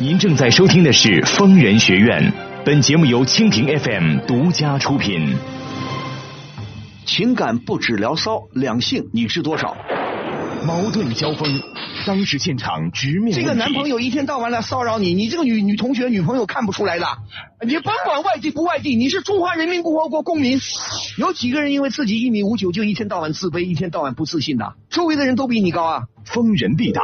您正在收听的是《疯人学院》，本节目由蜻蜓 FM 独家出品。情感不止聊骚，两性你知多少？矛盾交锋，当时现场直面这个男朋友一天到晚来骚扰你，你这个女女同学、女朋友看不出来的。你甭管外地不外地，你是中华人民共和国公民。有几个人因为自己一米五九就一天到晚自卑、一天到晚不自信的？周围的人都比你高啊！逢人必答，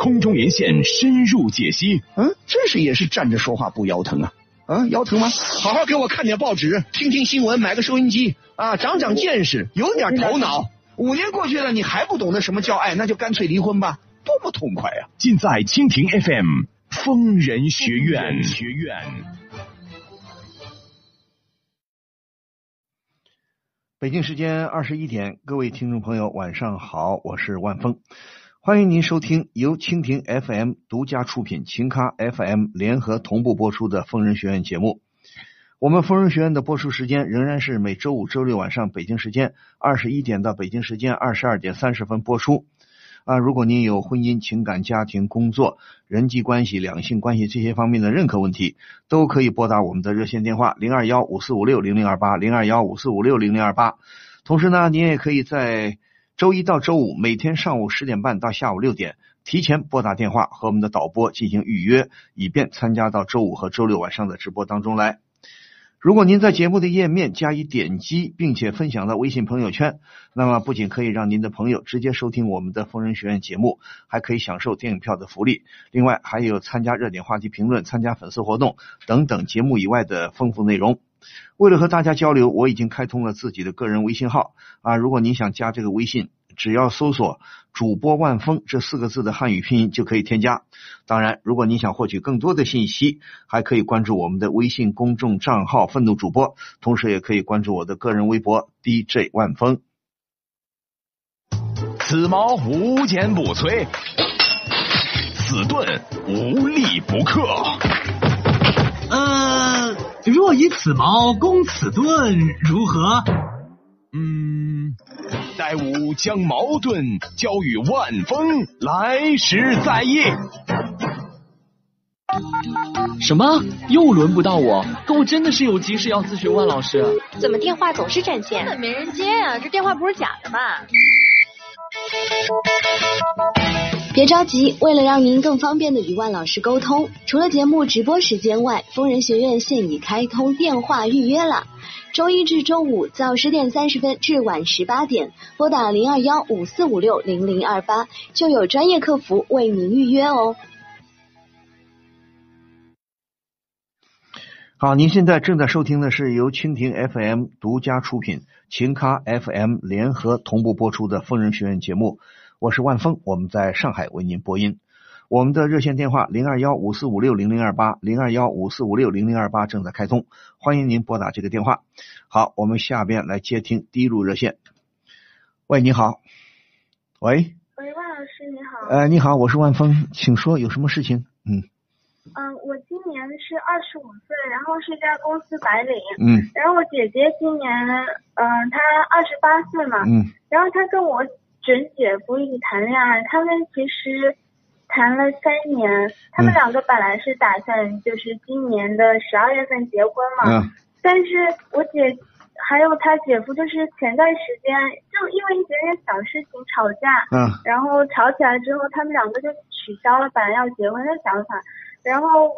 空中连线深入解析。嗯，这是也是站着说话不腰疼啊！啊，腰疼吗？好好给我看点报纸，听听新闻，买个收音机啊，长长见识，有点头脑。五年过去了，你还不懂得什么叫爱，那就干脆离婚吧，多么痛快呀！尽在蜻蜓 FM 疯人学院。学院。北京时间二十一点，各位听众朋友，晚上好，我是万峰，欢迎您收听由蜻蜓 FM 独家出品、秦咖 FM 联合同步播出的《疯人学院》节目。我们疯人学院的播出时间仍然是每周五、周六晚上北京时间二十一点到北京时间二十二点三十分播出。啊，如果您有婚姻、情感、家庭、工作、人际关系、两性关系这些方面的任何问题，都可以拨打我们的热线电话零二幺五四五六零零二八零二幺五四五六零零二八。同时呢，您也可以在周一到周五每天上午十点半到下午六点提前拨打电话和我们的导播进行预约，以便参加到周五和周六晚上的直播当中来。如果您在节目的页面加以点击，并且分享到微信朋友圈，那么不仅可以让您的朋友直接收听我们的疯人学院节目，还可以享受电影票的福利。另外，还有参加热点话题评论、参加粉丝活动等等节目以外的丰富内容。为了和大家交流，我已经开通了自己的个人微信号啊！如果您想加这个微信，只要搜索“主播万峰”这四个字的汉语拼音就可以添加。当然，如果你想获取更多的信息，还可以关注我们的微信公众账号“愤怒主播”，同时也可以关注我的个人微博 “DJ 万峰”。此矛无坚不摧，此盾无力不克。呃，若以此矛攻此盾，如何？嗯，待吾将矛盾交与万峰，来时再议。什么？又轮不到我？可我真的是有急事要咨询万老师。怎么电话总是占线？根本没人接呀！这电话不是假的吧？别着急，为了让您更方便的与万老师沟通，除了节目直播时间外，疯人学院现已开通电话预约了。周一至周五早十点三十分至晚十八点，拨打零二幺五四五六零零二八，就有专业客服为您预约哦。好，您现在正在收听的是由蜻蜓 FM 独家出品、秦咖 FM 联合同步播出的疯人学院节目。我是万峰，我们在上海为您播音。我们的热线电话零二幺五四五六零零二八零二幺五四五六零零二八正在开通，欢迎您拨打这个电话。好，我们下边来接听第一路热线。喂，你好。喂。喂，万老师你好。呃，你好，我是万峰，请说，有什么事情？嗯。嗯，我今年是二十五岁，然后是一家公司白领。嗯。然后我姐姐今年，嗯，她二十八岁嘛。嗯。然后她跟我准姐夫一起谈恋爱，他们其实谈了三年，他们两个本来是打算就是今年的十二月份结婚嘛。嗯。但是我姐还有他姐夫，就是前段时间就因为一点点小事情吵架。嗯。然后吵起来之后，他们两个就取消了本来要结婚的想法。然后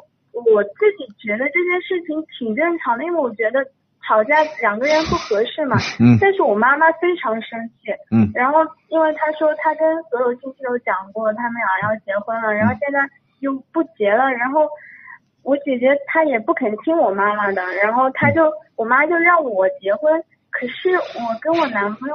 我自己觉得这件事情挺正常的，因为我觉得吵架两个人不合适嘛。嗯。但是我妈妈非常生气。嗯。然后因为她说她跟所有亲戚都讲过，他们俩要结婚了，然后现在又不结了，然后我姐姐她也不肯听我妈妈的，然后她就我妈就让我结婚，可是我跟我男朋友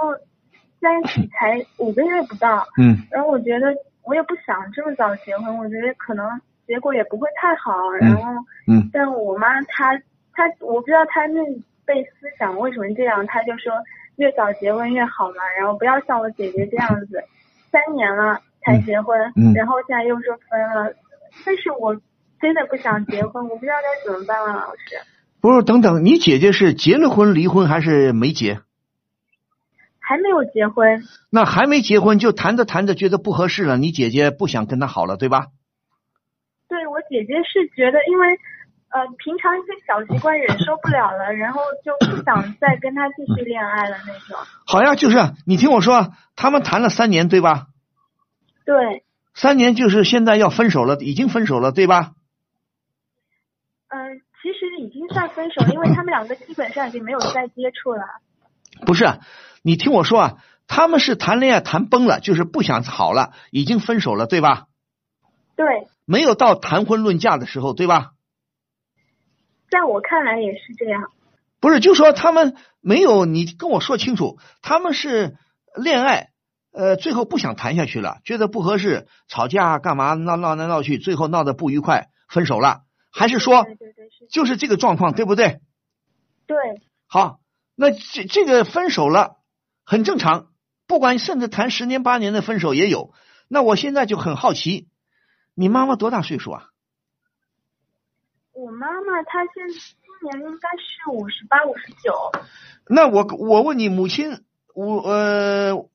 在一起才五个月不到。嗯。然后我觉得我也不想这么早结婚，我觉得可能。结果也不会太好，然后，嗯，但我妈她她我不知道她那辈思想为什么这样，他就说越早结婚越好嘛，然后不要像我姐姐这样子，三年了才结婚，嗯，然后现在又说分了，但是我真的不想结婚，我不知道该怎么办了，老师。不是，等等，你姐姐是结了婚离婚还是没结？还没有结婚。那还没结婚就谈着谈着觉得不合适了，你姐姐不想跟他好了，对吧？对我姐姐是觉得，因为呃平常一些小习惯忍受不了了，然后就不想再跟他继续恋爱了那种。好呀，就是你听我说，他们谈了三年，对吧？对，三年就是现在要分手了，已经分手了，对吧？嗯、其实已经算分手了，因为他们两个基本上已经没有再接触了。不是，你听我说啊，他们是谈恋爱谈崩了，就是不想好了，已经分手了，对吧？对，没有到谈婚论嫁的时候，对吧？在我看来也是这样。不是，就说他们没有，你跟我说清楚，他们是恋爱，呃，最后不想谈下去了，觉得不合适，吵架干嘛闹闹来闹去，最后闹得不愉快，分手了，还是说对对对是。就是这个状况，对不对？对，好，那这这个分手了很正常，不管甚至谈十年八年的分手也有。那我现在就很好奇，你妈妈多大岁数啊？我妈妈她现今年应该是五十八、五十九。那我我问你，母亲我呃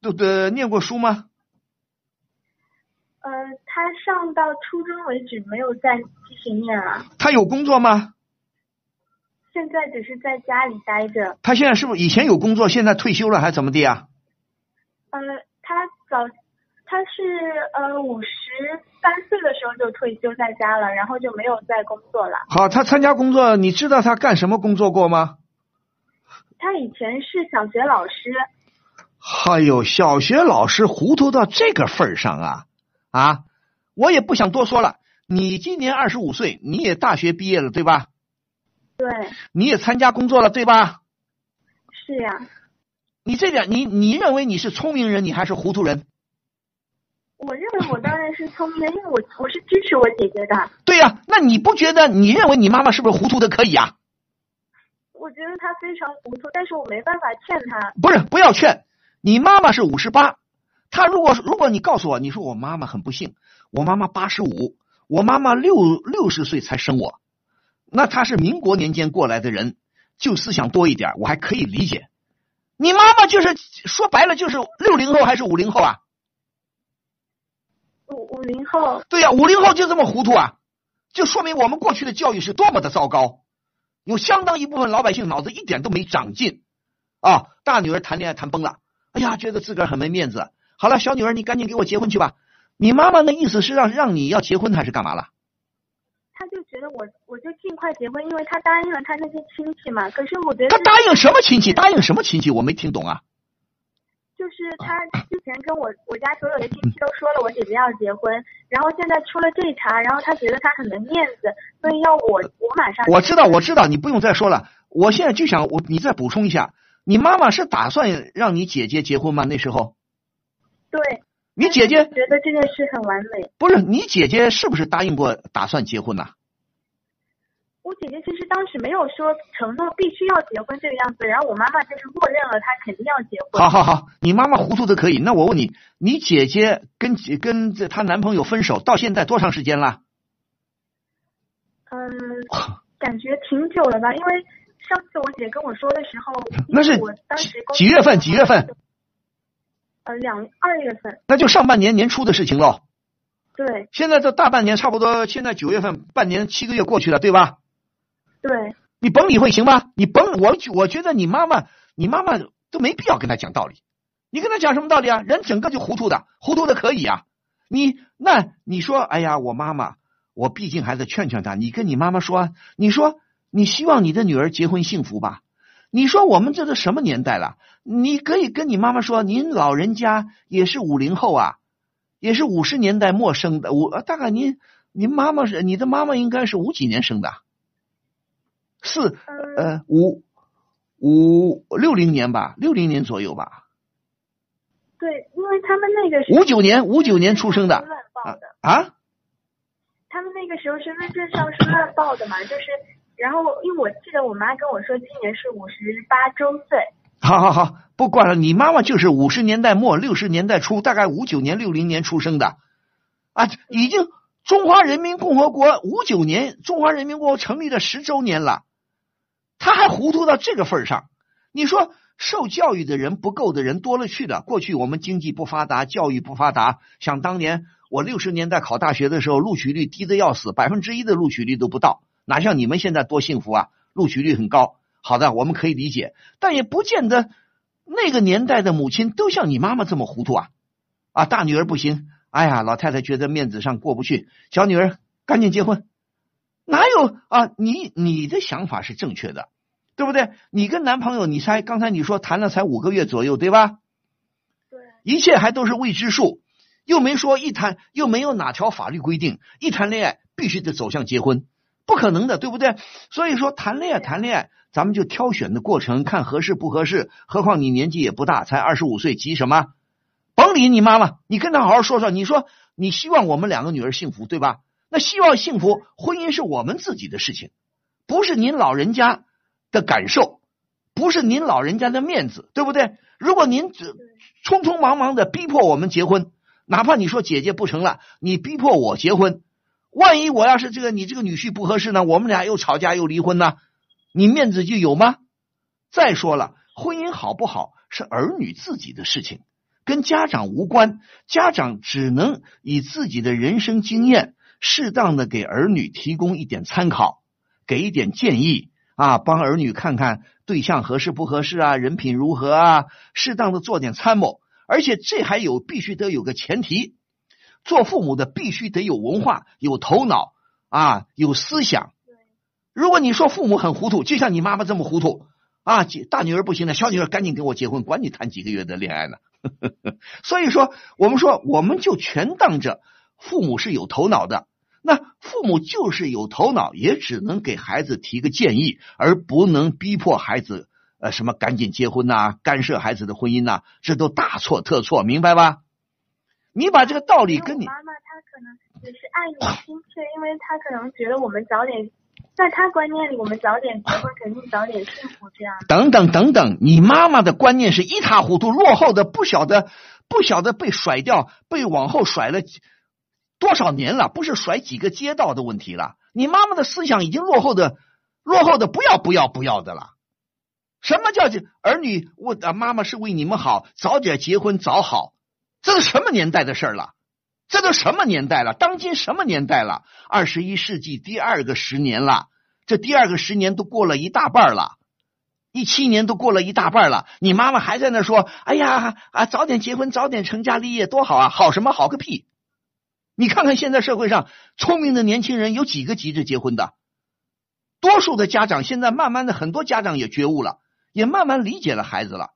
都的念过书吗？呃，她上到初中为止没有再继续念了，她有工作吗？现在只是在家里待着。她现在是不是以前有工作，现在退休了还是怎么的啊？呃，她早，她是呃五十三岁的时候就退休在家了，然后就没有再工作了。好，他参加工作，你知道他干什么工作过吗？他以前是小学老师，哎呦，小学老师糊涂到这个份儿上啊啊！我也不想多说了。你今年二十五岁，你也大学毕业了，对吧？对，你也参加工作了，对吧？是呀。你这点，你你认为你是聪明人，你还是糊涂人？我当然是聪明的，因为我我是支持我姐姐的。对呀、那你不觉得你认为你妈妈是不是糊涂的可以啊？我觉得她非常糊涂，但是我没办法劝她。不是，不要劝。你妈妈是五十八，她如果如果你告诉我，你说我妈妈很不幸，我妈妈八十五，我妈妈六六十岁才生我，那她是民国年间过来的人，就思想多一点，我还可以理解。你妈妈就是说白了就是六零后还是五零后啊？五五零后，对呀、五零后就这么糊涂啊，就说明我们过去的教育是多么的糟糕，有相当一部分老百姓脑子一点都没长进啊。大女儿谈恋爱谈崩了，哎呀，觉得自个儿很没面子。好了，小女儿，你赶紧给我结婚去吧。你妈妈的意思是让让你要结婚还是干嘛了？他就觉得我我就尽快结婚，因为他答应了他那些亲戚嘛。可是我觉得他答应什么亲戚？答应什么亲戚？我没听懂啊。就是他之前跟我我家所有的亲戚都说了我姐姐要结婚，然后现在出了这一茬，然后他觉得他很没面子，所以要我我马上。我知道，我知道，你不用再说了。我现在就想，我你再补充一下，你妈妈是打算让你姐姐结婚吗？那时候，对。你姐姐觉得这件事很完美。不是你姐姐是不是答应过打算结婚呐、我姐姐其实当时没有说承诺必须要结婚这个样子，然后我妈妈就是默认了她肯定要结婚。好好好，你妈妈糊涂的可以。那我问你，你姐姐跟跟这她男朋友分手到现在多长时间了？嗯，感觉挺久了吧？因为上次我姐跟我说的时候，那是我当时几月份？几月份？呃，两二月份。那就上半年年初的事情喽。对。现在这大半年差不多，现在九月份，半年七个月过去了，对吧？对。你甭理会行吧？你甭我我觉得你妈妈，你妈妈都没必要跟她讲道理。你跟她讲什么道理啊？人整个就糊涂的，糊涂的可以啊。你那你说，哎呀，我妈妈，我毕竟还是劝劝她。你跟你妈妈说，你说你希望你的女儿结婚幸福吧？你说我们这都什么年代了？你可以跟你妈妈说，您老人家也是五零后啊，也是五十年代末生的。我大概您您妈妈是你的妈妈应该是五几年生的，四呃五五六零年吧，六零年左右吧。对，因为他们那个五九年五九年出生的啊啊。他们那个时候身份证上是乱报的嘛，就是。然后，因为我记得我妈跟我说，今年是五十八周岁。好好好，不管了，你妈妈就是五十年代末六十年代初，大概五九年六零年出生的，啊，已经中华人民共和国五九年中华人民共和国成立了十周年了，他还糊涂到这个份上。你说受教育的人不够的人多了去了。过去我们经济不发达，教育不发达，想当年我六十年代考大学的时候，录取率低的要死，百分之一的录取率都不到，哪像你们现在多幸福啊，录取率很高。好的，我们可以理解，但也不见得那个年代的母亲都像你妈妈这么糊涂啊！啊，大女儿不行，哎呀，老太太觉得面子上过不去，小女儿赶紧结婚。哪有啊？你你的想法是正确的，对不对？你跟男朋友，你才刚才你说谈了才五个月左右，对吧？对，一切还都是未知数，又没说一谈，又没有哪条法律规定一谈恋爱必须得走向结婚，不可能的，对不对？所以说谈恋爱谈恋爱，咱们就挑选的过程看合适不合适。何况你年纪也不大，才二十五岁，急什么？甭理你妈妈，你跟她好好说说。你说你希望我们两个女儿幸福，对吧？那希望幸福，婚姻是我们自己的事情，不是您老人家的感受，不是您老人家的面子，对不对？如果您只匆匆忙忙的逼迫我们结婚，哪怕你说姐姐不成了，你逼迫我结婚，万一我要是这个你这个女婿不合适呢？我们俩又吵架又离婚呢？你面子就有吗？再说了，婚姻好不好是儿女自己的事情，跟家长无关，家长只能以自己的人生经验。适当的给儿女提供一点参考，给一点建议啊，帮儿女看看对象合适不合适啊，人品如何啊，适当的做点参谋。而且这还有必须得有个前提，做父母的必须得有文化、有头脑啊，有思想。如果你说父母很糊涂，就像你妈妈这么糊涂啊，大女儿不行了，小女儿赶紧跟我结婚，管你谈几个月的恋爱呢。所以说，我们说我们就全当着父母是有头脑的。那父母就是有头脑，也只能给孩子提个建议，而不能逼迫孩子呃什么赶紧结婚呐，干涉孩子的婚姻呐，这都大错特错，明白吧？你把这个道理跟你妈妈，她可能只是爱你心切，因为她可能觉得我们早点，在她观念里，我们早点结婚肯定早点幸福，这样。等等等等，你妈妈的观念是一塌糊涂、落后的，不晓得不晓得被甩掉，被往后甩了。多少年了，不是甩几个街道的问题了。你妈妈的思想已经落后的，落后的不要不要不要的了。什么叫这儿女？我妈妈是为你们好，早点结婚早好。这都什么年代的事儿了？这都什么年代了？当今什么年代了？二十一世纪第二个十年了，这第二个十年都过了一大半了，一七年都过了一大半了。你妈妈还在那说：“哎呀啊，早点结婚，早点成家立业，多好啊！好什么？好个屁！”你看看现在社会上聪明的年轻人有几个急着结婚的？多数的家长现在慢慢的，很多家长也觉悟了，也慢慢理解了孩子了。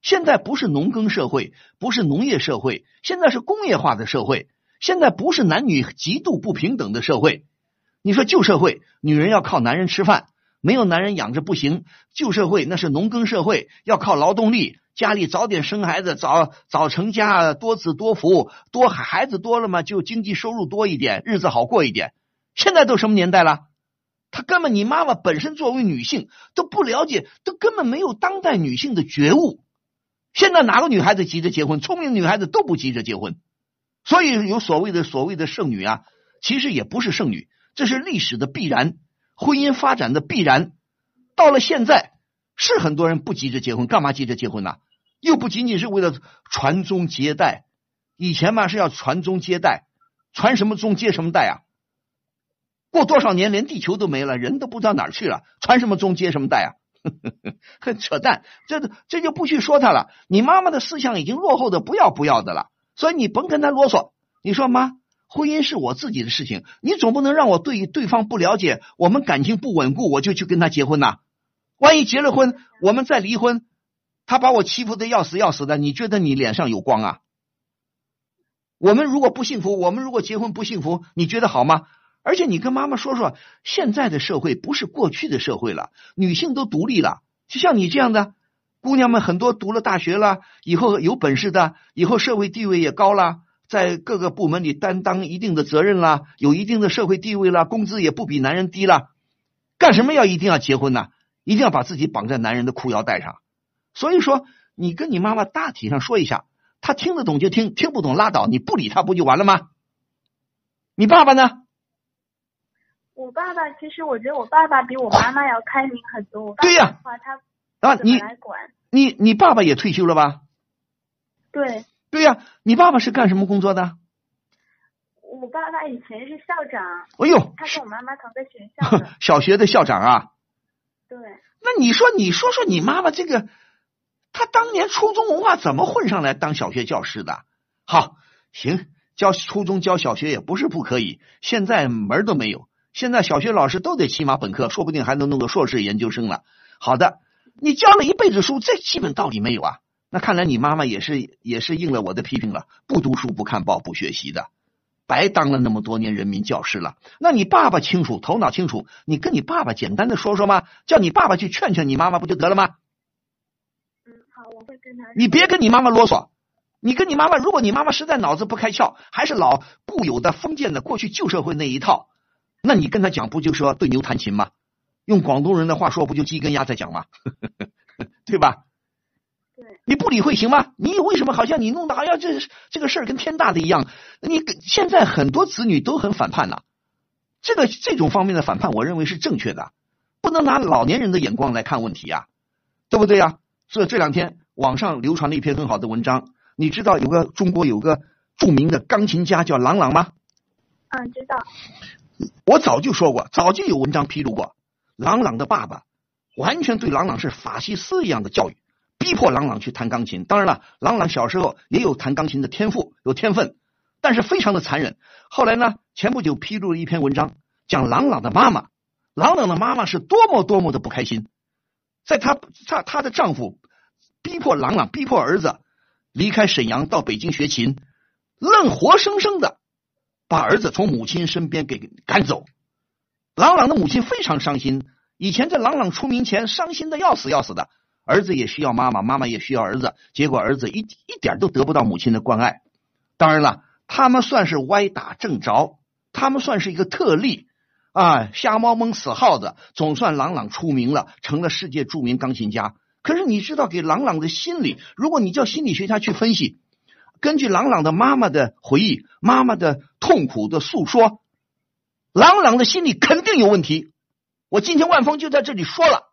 现在不是农耕社会，不是农业社会，现在是工业化的社会。现在不是男女极度不平等的社会。你说旧社会，女人要靠男人吃饭，没有男人养着不行。旧社会那是农耕社会，要靠劳动力。家里早点生孩子，早早成家，多子多福，多孩子多了嘛，就经济收入多一点，日子好过一点。现在都什么年代了？他根本你妈妈本身作为女性都不了解，都根本没有当代女性的觉悟。现在哪个女孩子急着结婚？聪明女孩子都不急着结婚。所以有所谓的所谓的剩女啊，其实也不是剩女，这是历史的必然，婚姻发展的必然。到了现在，是很多人不急着结婚，干嘛急着结婚呢？又不仅仅是为了传宗接代，以前嘛是要传宗接代，传什么宗接什么代啊？过多少年连地球都没了，人都不知道哪儿去了，传什么宗接什么代啊？很 扯淡，这这就不去说他了。你妈妈的思想已经落后的不要不要的了，所以你甭跟他啰嗦。你说妈，婚姻是我自己的事情，你总不能让我对对方不了解，我们感情不稳固，我就去跟他结婚呐？万一结了婚，我们再离婚？他把我欺负的要死要死的，你觉得你脸上有光啊？我们如果不幸福，我们如果结婚不幸福，你觉得好吗？而且你跟妈妈说说，现在的社会不是过去的社会了，女性都独立了，就像你这样的姑娘们很多读了大学了，以后有本事的，以后社会地位也高了，在各个部门里担当一定的责任了，有一定的社会地位了，工资也不比男人低了，干什么要一定要结婚呢？一定要把自己绑在男人的裤腰带上？所以说，你跟你妈妈大体上说一下，她听得懂就听，听不懂拉倒，你不理她不就完了吗？你爸爸呢？我爸爸其实我觉得我爸爸比我妈妈要开明很多。对呀。话他啊，你你你爸爸也退休了吧？对。对呀，你爸爸是干什么工作的？我爸爸以前是校长，哎呦，他跟我妈妈同个学校的。小学的校长啊。对。那你说，你说说你妈妈这个，他当年初中文化怎么混上来当小学教师的？好，行，教初中教小学也不是不可以，现在门都没有。现在小学老师都得起码本科，说不定还能弄个硕士研究生了。好的，你教了一辈子书，这基本道理没有啊？那看来你妈妈也是也是应了我的批评了，不读书不看报不学习的，白当了那么多年人民教师了。那你爸爸清楚，头脑清楚，你跟你爸爸简单的说说吗？叫你爸爸去劝劝你妈妈不就得了吗？你别跟你妈妈啰嗦，你跟你妈妈，如果你妈妈实在脑子不开窍，还是老固有的封建的过去旧社会那一套，那你跟他讲不就说对牛弹琴吗？用广东人的话说，不就鸡跟鸭在讲吗？对吧？你不理会行吗？你为什么好像你弄得好像这这个事儿跟天大的一样？你现在很多子女都很反叛呐，这个这种方面的反叛，我认为是正确的，不能拿老年人的眼光来看问题呀，对不对呀？所以这两天网上流传了一篇很好的文章，你知道有个中国有个著名的钢琴家叫郎朗吗？嗯，知道。我早就说过，早就有文章披露过，郎朗的爸爸完全对郎朗是法西斯一样的教育。逼迫郎朗去弹钢琴，当然了，郎朗小时候也有弹钢琴的天赋，有天分，但是非常的残忍。后来呢，前不久披露了一篇文章，讲郎朗的妈妈，郎朗的妈妈是多么多么的不开心，在她她她的丈夫逼迫朗朗，逼迫儿子离开沈阳到北京学琴，愣活生生的把儿子从母亲身边给赶走。朗朗的母亲非常伤心，以前在朗朗出名前，伤心的要死要死的。儿子也需要妈妈，妈妈也需要儿子，结果儿子一一点都得不到母亲的关爱。当然了，他们算是歪打正着，他们算是一个特例啊，瞎猫蒙死耗子，总算朗朗出名了，成了世界著名钢琴家。可是你知道，给朗朗的心理，如果你叫心理学家去分析，根据朗朗的妈妈的回忆，妈妈的痛苦的诉说，朗朗的心理肯定有问题。我今天万峰就在这里说了。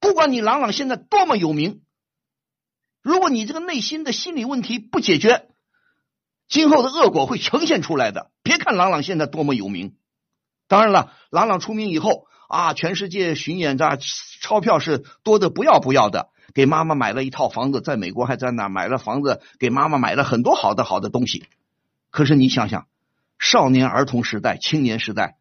不管你朗朗现在多么有名，如果你这个内心的心理问题不解决，今后的恶果会呈现出来的。别看朗朗现在多么有名，当然了，朗朗出名以后啊，全世界巡演这钞票是多的不要不要的，给妈妈买了一套房子，在美国还在那买了房子，给妈妈买了很多好的好的东西。可是你想想，少年儿童时代、青年时代，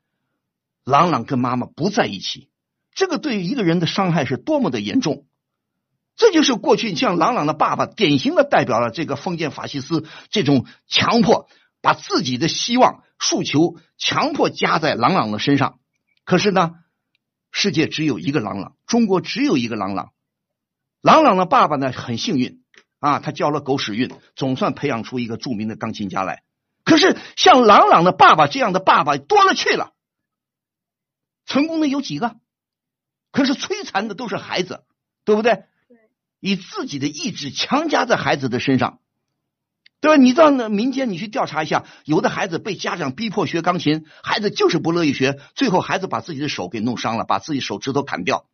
朗朗跟妈妈不在一起。这个对于一个人的伤害是多么的严重，这就是过去像朗朗的爸爸典型的代表了这个封建法西斯这种强迫把自己的希望诉求强迫加在朗朗的身上。可是呢，世界只有一个郎朗，中国只有一个郎朗。朗朗的爸爸呢很幸运啊，他交了狗屎运，总算培养出一个著名的钢琴家来。可是像朗朗的爸爸这样的爸爸多了去了，成功的有几个？可是摧残的都是孩子，对不对？以自己的意志强加在孩子的身上，对吧？你到那民间，你去调查一下，有的孩子被家长逼迫学钢琴，孩子就是不乐意学，最后孩子把自己的手给弄伤了，把自己手指头砍掉。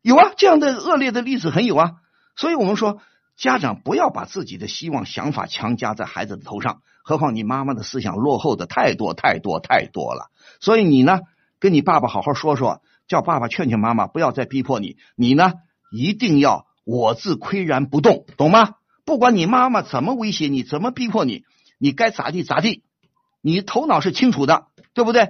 有啊，这样的恶劣的例子很有啊。所以我们说，家长不要把自己的希望、想法强加在孩子的头上。何况你妈妈的思想落后的太多太多太多了。所以你呢，跟你爸爸好好说说。叫爸爸劝劝妈妈，不要再逼迫你。你呢，一定要我自岿然不动，懂吗？不管你妈妈怎么威胁你，怎么逼迫你，你该咋地咋地。你头脑是清楚的，对不对？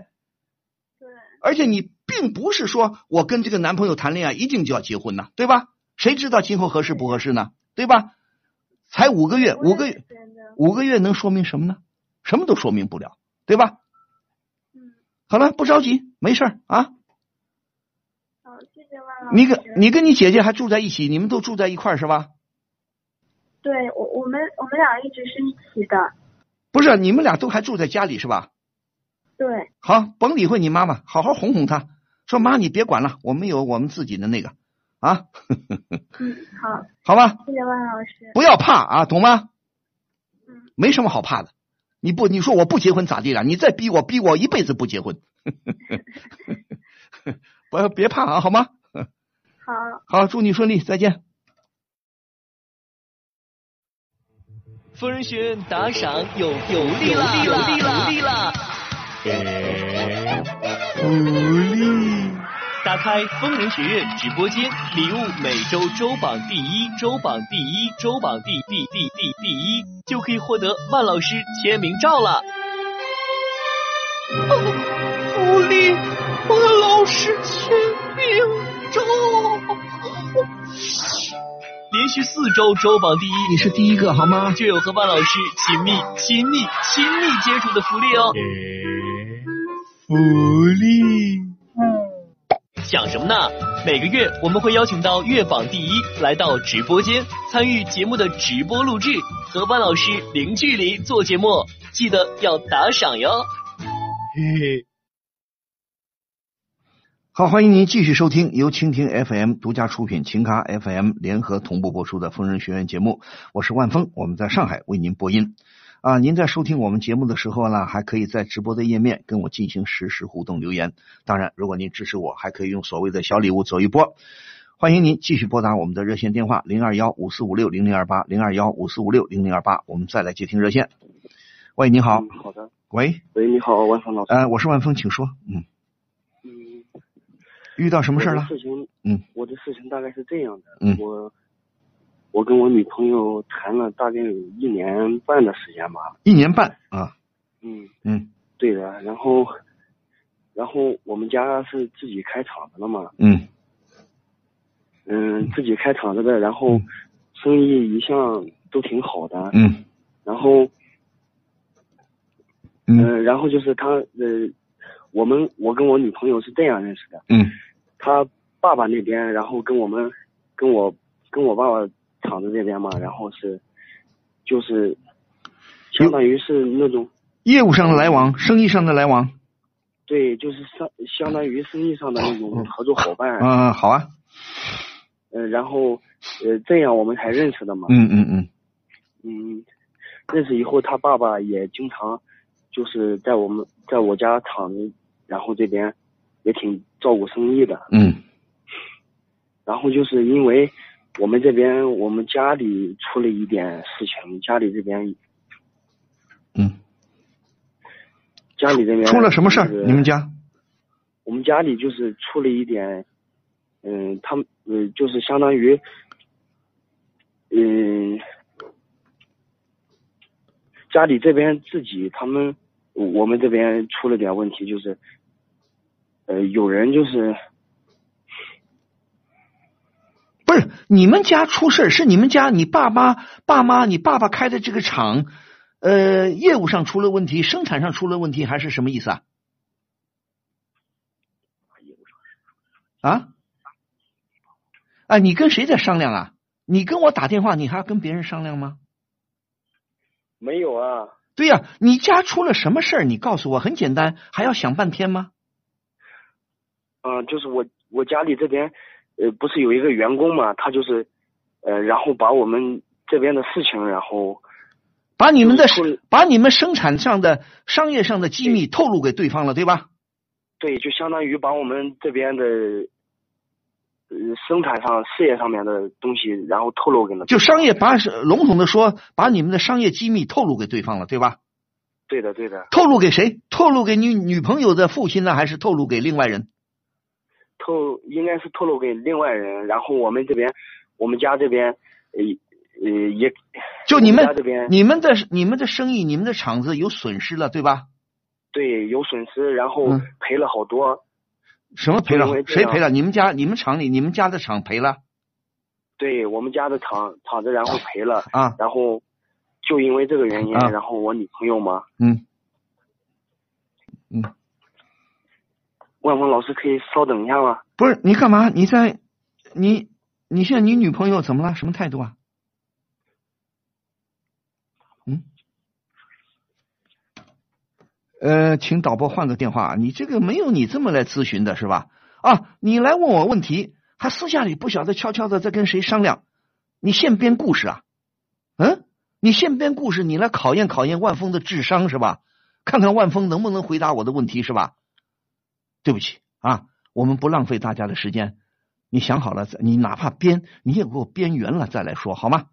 对。而且你并不是说我跟这个男朋友谈恋爱一定就要结婚呢，对吧？谁知道今后合适不合适呢？对吧？才五个月，五个月，五个月能说明什么呢？什么都说明不了，对吧？嗯。好了，不着急，没事啊。好谢谢万老你跟你跟你姐姐还住在一起，你们都住在一块儿是吧？对，我我们我们俩一直是一起的。不是，你们俩都还住在家里是吧？对。好，甭理会你妈妈，好好哄哄她，说妈你别管了，我们有我们自己的那个啊。嗯，好。好吧。谢谢万老师。不要怕啊，懂吗？嗯。没什么好怕的，你不你说我不结婚咋地了？你再逼我逼我一辈子不结婚。不要别怕啊，好吗？好，好，祝你顺利，再见。疯人学院打赏有有利了，有利了，有利了！福利！打开疯人学院直播间，礼物每周周榜第一，周榜第一，周榜第第第第第一，就可以获得万老师签名照了。哦福利，万老师签名照。连续四周周榜第一，你是第一个好吗？就有和万老师亲密、亲密、亲密接触的福利哦。福利，想什么呢？每个月我们会邀请到月榜第一来到直播间参与节目的直播录制，和万老师零距离做节目，记得要打赏哟。嘿嘿。好，欢迎您继续收听由蜻蜓 FM 独家出品、情咖 FM 联合同步播出的《疯人学院》节目，我是万峰，我们在上海为您播音。啊，您在收听我们节目的时候呢，还可以在直播的页面跟我进行实时互动留言。当然，如果您支持我，还可以用所谓的小礼物走一波。欢迎您继续拨打我们的热线电话零二幺五四五六零零二八零二幺五四五六零零二八，我们再来接听热线。喂，你好。嗯，好的。喂。喂，你好，万峰老师。呃，我是万峰，请说。嗯。嗯。遇到什么事了？事情。嗯。我的事情大概是这样的。嗯。我。我跟我女朋友谈了大概有一年半的时间吧。一年半啊。嗯嗯，对的。然后，然后我们家是自己开厂子的嘛。嗯。嗯，自己开厂子的，然后生意一向都挺好的。嗯。然后，嗯，然后就是他呃，我们我跟我女朋友是这样认识的。嗯。他爸爸那边，然后跟我们跟我跟我爸爸。厂子这边嘛，然后是，就是，相当于是那种业务上的来往，生意上的来往。对，就是相相当于生意上的那种合作伙伴。嗯，好啊。嗯，然后呃，这样我们才认识的嘛。嗯嗯嗯。嗯，认识以后，他爸爸也经常就是在我们在我家厂子，然后这边也挺照顾生意的。嗯。然后就是因为。我们这边，我们家里出了一点事情，家里这边，嗯，家里这边出了什么事儿？你们家？我们家里就是出了一点，嗯，他们，嗯，就是相当于，嗯，家里这边自己他们，我们这边出了点问题，就是，呃，有人就是。不是你们家出事是你们家你爸妈爸妈你爸爸开的这个厂，呃，业务上出了问题，生产上出了问题，还是什么意思啊？啊？啊，你跟谁在商量啊？你跟我打电话，你还要跟别人商量吗？没有啊。对呀，你家出了什么事儿？你告诉我，很简单，还要想半天吗？嗯，就是我我家里这边。呃，不是有一个员工嘛？他就是，呃，然后把我们这边的事情，然后把你们的把你们生产上的商业上的机密透露给对方了，对吧？对，就相当于把我们这边的呃生产上事业上面的东西，然后透露给了。就商业把笼统的说，把你们的商业机密透露给对方了，对吧？对的，对的。透露给谁？透露给你女朋友的父亲呢，还是透露给另外人？透应该是透露给另外人，然后我们这边，我们家这边，呃呃也，就你们这边，你们的你们的生意，你们的厂子有损失了，对吧？对，有损失，然后赔了好多。什么赔了？谁赔了？你们家你们厂里你们家的厂赔了？对我们家的厂厂子然后赔了啊，然后就因为这个原因，然后我女朋友嘛，嗯嗯。万峰老师可以稍等一下吗？不是你干嘛？你在你你现在你女朋友怎么了？什么态度啊？嗯？呃，请导播换个电话。你这个没有你这么来咨询的是吧？啊，你来问我问题，还私下里不晓得悄悄的在跟谁商量？你现编故事啊？嗯？你现编故事，你来考验考验万峰的智商是吧？看看万峰能不能回答我的问题是吧？对不起啊，我们不浪费大家的时间。你想好了，你哪怕编，你也给我编圆了再来说，好吗？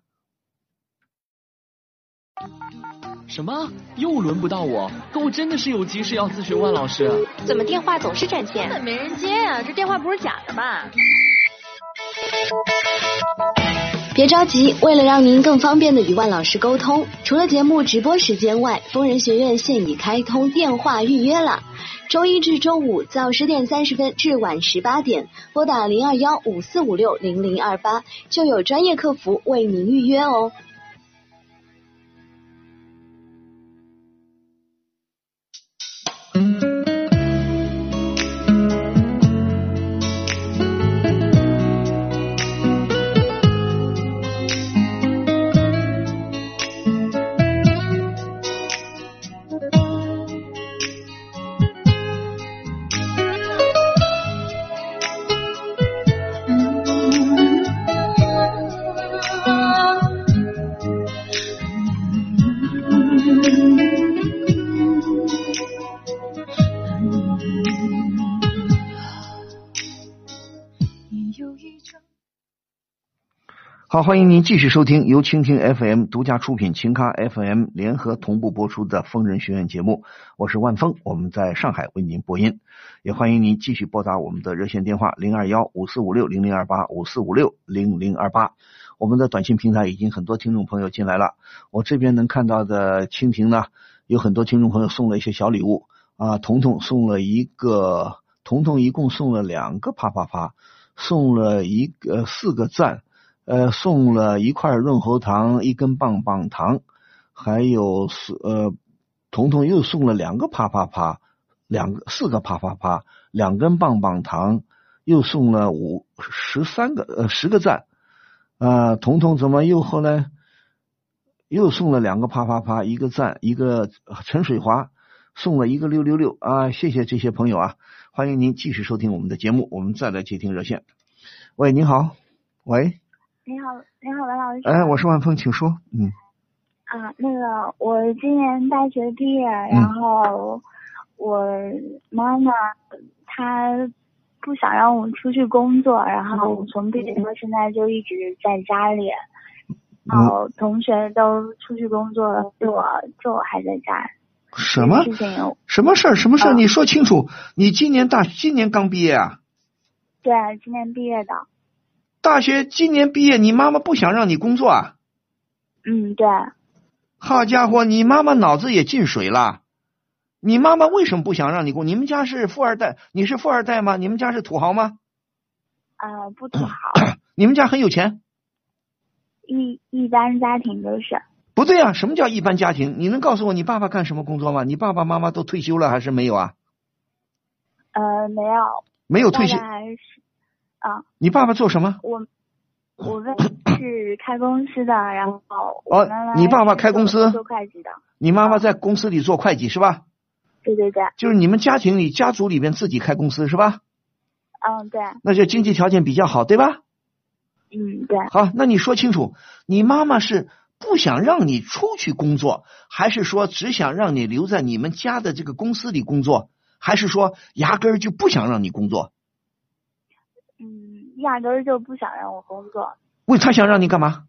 什么？又轮不到我？可我真的是有急事要咨询万老师。怎么电话总是占线？根本没人接呀！这电话不是假的吧？别着急，为了让您更方便的与万老师沟通，除了节目直播时间外，疯人学院现已开通电话预约了。周一至周五早十点三十分至晚十八点，拨打零二幺五四五六零零二八，就有专业客服为您预约哦。欢迎您继续收听由蜻蜓 FM 独家出品、情咖 FM 联合同步播出的《疯人学院》节目，我是万峰，我们在上海为您播音，也欢迎您继续拨打我们的热线电话零二幺五四五六零零二八五四五六零零二八。我们的短信平台已经很多听众朋友进来了，我这边能看到的蜻蜓呢，有很多听众朋友送了一些小礼物啊，彤彤送了一个，彤彤一共送了两个啪啪啪，送了一个四个赞。呃，送了一块润喉糖，一根棒棒糖，还有四呃，彤彤又送了两个啪啪啪，两个四个啪啪啪，两根棒棒糖，又送了五十三个呃十个赞啊，彤彤怎么又后来又送了两个啪啪啪，一个赞，一个陈水华送了一个六六六啊，谢谢这些朋友啊，欢迎您继续收听我们的节目，我们再来接听热线。喂，你好，喂。你好，你好，文老师。哎，我是万峰，请说。嗯。啊，那个，我今年大学毕业，然后我妈妈她不想让我出去工作，然后我从毕业到现在就一直在家里，然后同学都出去工作了，就我就我还在家。什么？什么事儿？什么事儿？你说清楚。你今年大，今年刚毕业啊？对，今年毕业的。大学今年毕业，你妈妈不想让你工作啊？嗯，对。好家伙，你妈妈脑子也进水了。你妈妈为什么不想让你工？你们家是富二代？你是富二代吗？你们家是土豪吗？呃，不土豪。你们家很有钱？一一般家庭都是。不对啊，什么叫一般家庭？你能告诉我你爸爸干什么工作吗？你爸爸妈妈都退休了还是没有啊？呃，没有。没有退休。啊，你爸爸做什么？我我们是开公司的，然后哦，你爸爸开公司做会计的，你妈妈在公司里做会计是吧？对对对，就是你们家庭里家族里边自己开公司是吧？嗯，对。那就经济条件比较好，对吧？嗯，对。好，那你说清楚，你妈妈是不想让你出去工作，还是说只想让你留在你们家的这个公司里工作，还是说压根儿就不想让你工作？压根儿就不想让我工作。为他想让你干嘛？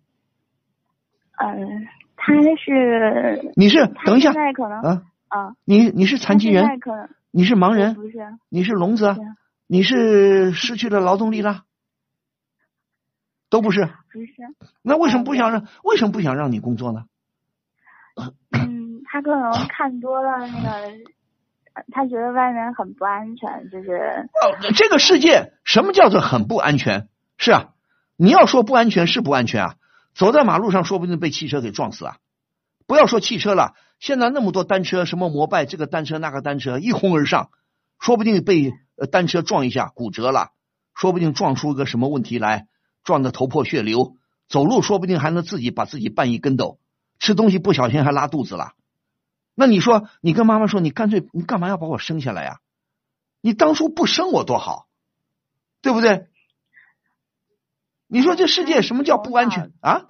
嗯，他是。你是等一下。现在可能。啊啊。你你是残疾人？你是盲人？不是。你是聋子？你是失去了劳动力了？都不是。不是。那为什么不想让？为什么不想让你工作呢？嗯，他可能看多了那个。他觉得外面很不安全，就是哦，这个世界什么叫做很不安全？是啊，你要说不安全是不安全啊，走在马路上说不定被汽车给撞死啊！不要说汽车了，现在那么多单车，什么摩拜这个单车那个单车一哄而上，说不定被单车撞一下骨折了，说不定撞出个什么问题来，撞得头破血流，走路说不定还能自己把自己绊一跟斗，吃东西不小心还拉肚子了。那你说，你跟妈妈说，你干脆你干嘛要把我生下来呀？你当初不生我多好，对不对？你说这世界什么叫不安全啊？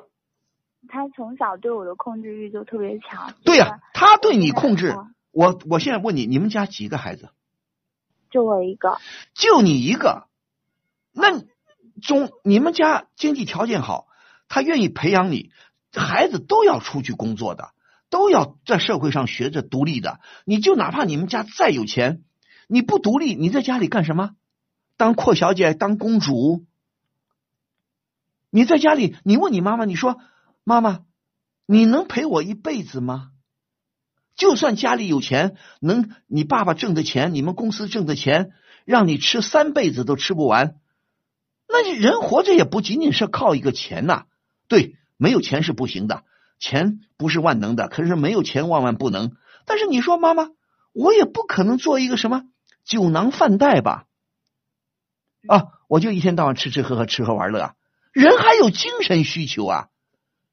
他从小对我的控制欲就特别强。对呀，他对你控制。我我现在问你，你们家几个孩子？就我一个。就你一个？那中你们家经济条件好，他愿意培养你，孩子都要出去工作的。都要在社会上学着独立的。你就哪怕你们家再有钱，你不独立，你在家里干什么？当阔小姐，当公主？你在家里，你问你妈妈，你说妈妈，你能陪我一辈子吗？就算家里有钱，能你爸爸挣的钱，你们公司挣的钱，让你吃三辈子都吃不完。那人活着也不仅仅是靠一个钱呐，对，没有钱是不行的，钱不是万能的，可是没有钱万万不能。但是你说妈妈，我也不可能做一个什么酒囊饭袋吧？啊，我就一天到晚吃吃喝喝，吃喝玩乐啊。人还有精神需求啊，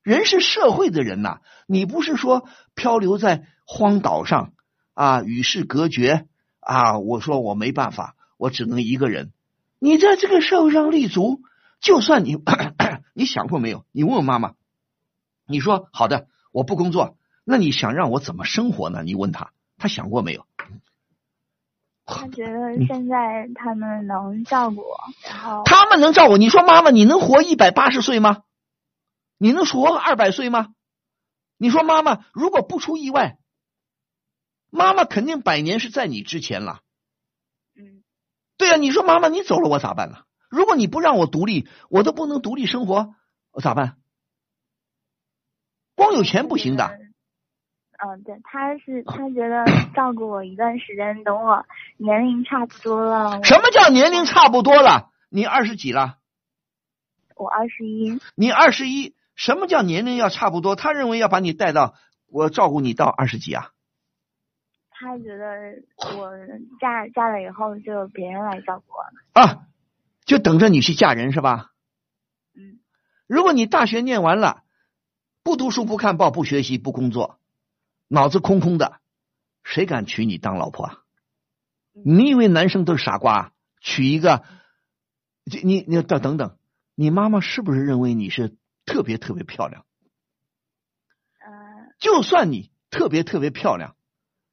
人是社会的人呐，你不是说漂流在荒岛上啊，与世隔绝啊？我说我没办法，我只能一个人。你在这个社会上立足，就算你 你想过没有？你问问妈妈，你说好的，我不工作，那你想让我怎么生活呢？你问他，他想过没有？他觉得现在他们能照顾我，然后他们能照顾你说妈妈，你能活一百八十岁吗？你能活二百岁吗？你说妈妈，如果不出意外，妈妈肯定百年是在你之前了。嗯，对啊，你说妈妈，你走了我咋办呢？如果你不让我独立，我都不能独立生活，我咋办？光有钱不行的。嗯，对，他是他觉得照顾我一段时间，等我年龄差不多了。什么叫年龄差不多了？你二十几了？我二十一。你二十一，什么叫年龄要差不多？他认为要把你带到我照顾你到二十几啊？他觉得我嫁嫁了以后就别人来照顾我了啊，就等着你去嫁人是吧？嗯。如果你大学念完了，不读书不看报不学习不工作。脑子空空的，谁敢娶你当老婆啊？你以为男生都是傻瓜？娶一个，你你等等等，你妈妈是不是认为你是特别特别漂亮？嗯。就算你特别特别漂亮，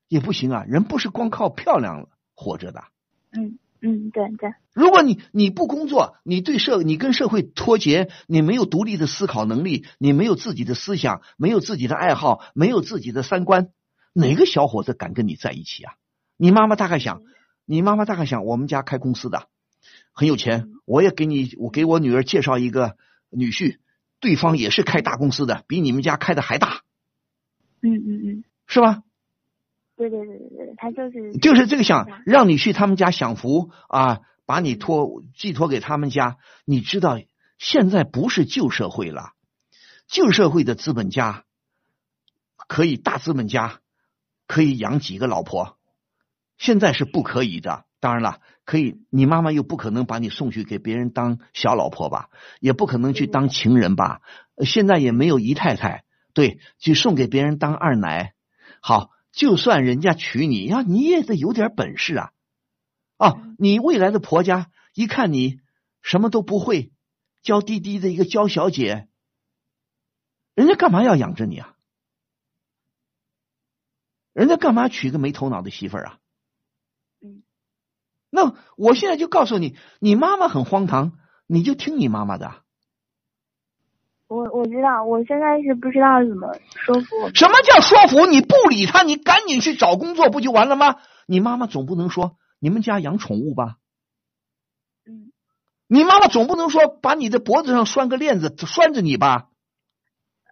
也不行啊！人不是光靠漂亮活着的。嗯嗯，对对。如果你你不工作，你对社你跟社会脱节，你没有独立的思考能力，你没有自己的思想，没有自己的爱好，没有自己的三观，哪个小伙子敢跟你在一起啊？你妈妈大概想，你妈妈大概想，我们家开公司的很有钱，我也给你，我给我女儿介绍一个女婿，对方也是开大公司的，比你们家开的还大。嗯嗯嗯，是吧？对对对对对，他就是就是这个想让你去他们家享福啊。把你托寄托给他们家，你知道现在不是旧社会了，旧社会的资本家可以大资本家可以养几个老婆，现在是不可以的。当然了，可以，你妈妈又不可能把你送去给别人当小老婆吧，也不可能去当情人吧。现在也没有姨太太，对，去送给别人当二奶。好，就算人家娶你，呀，你也得有点本事啊。啊，你未来的婆家一看你什么都不会，娇滴滴的一个娇小姐，人家干嘛要养着你啊？人家干嘛娶个没头脑的媳妇儿啊？嗯，那我现在就告诉你，你妈妈很荒唐，你就听你妈妈的。我我知道，我现在是不知道怎么说服。什么叫说服？你不理他，你赶紧去找工作不就完了吗？你妈妈总不能说。你们家养宠物吧？嗯，你妈妈总不能说把你的脖子上拴个链子拴着你吧？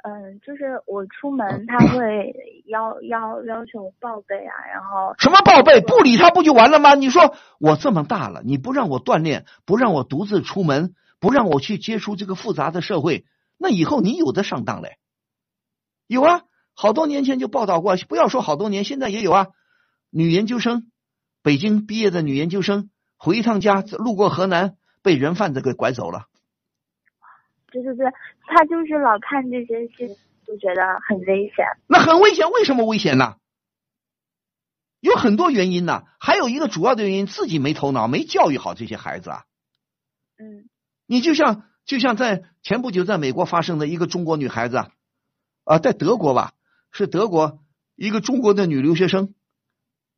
嗯，就是我出门他会要要要求报备啊，然后 什么报备？不理他不就完了吗？你说我这么大了，你不让我锻炼，不让我独自出门，不让我去接触这个复杂的社会，那以后你有的上当嘞？有啊，好多年前就报道过，不要说好多年，现在也有啊，女研究生。北京毕业的女研究生回一趟家，路过河南，被人贩子给拐走了。对对对，他就是老看这些戏，就觉得很危险。那很危险，为什么危险呢？有很多原因呢，还有一个主要的原因，自己没头脑，没教育好这些孩子啊。嗯。你就像就像在前不久在美国发生的一个中国女孩子啊，在德国吧，是德国一个中国的女留学生。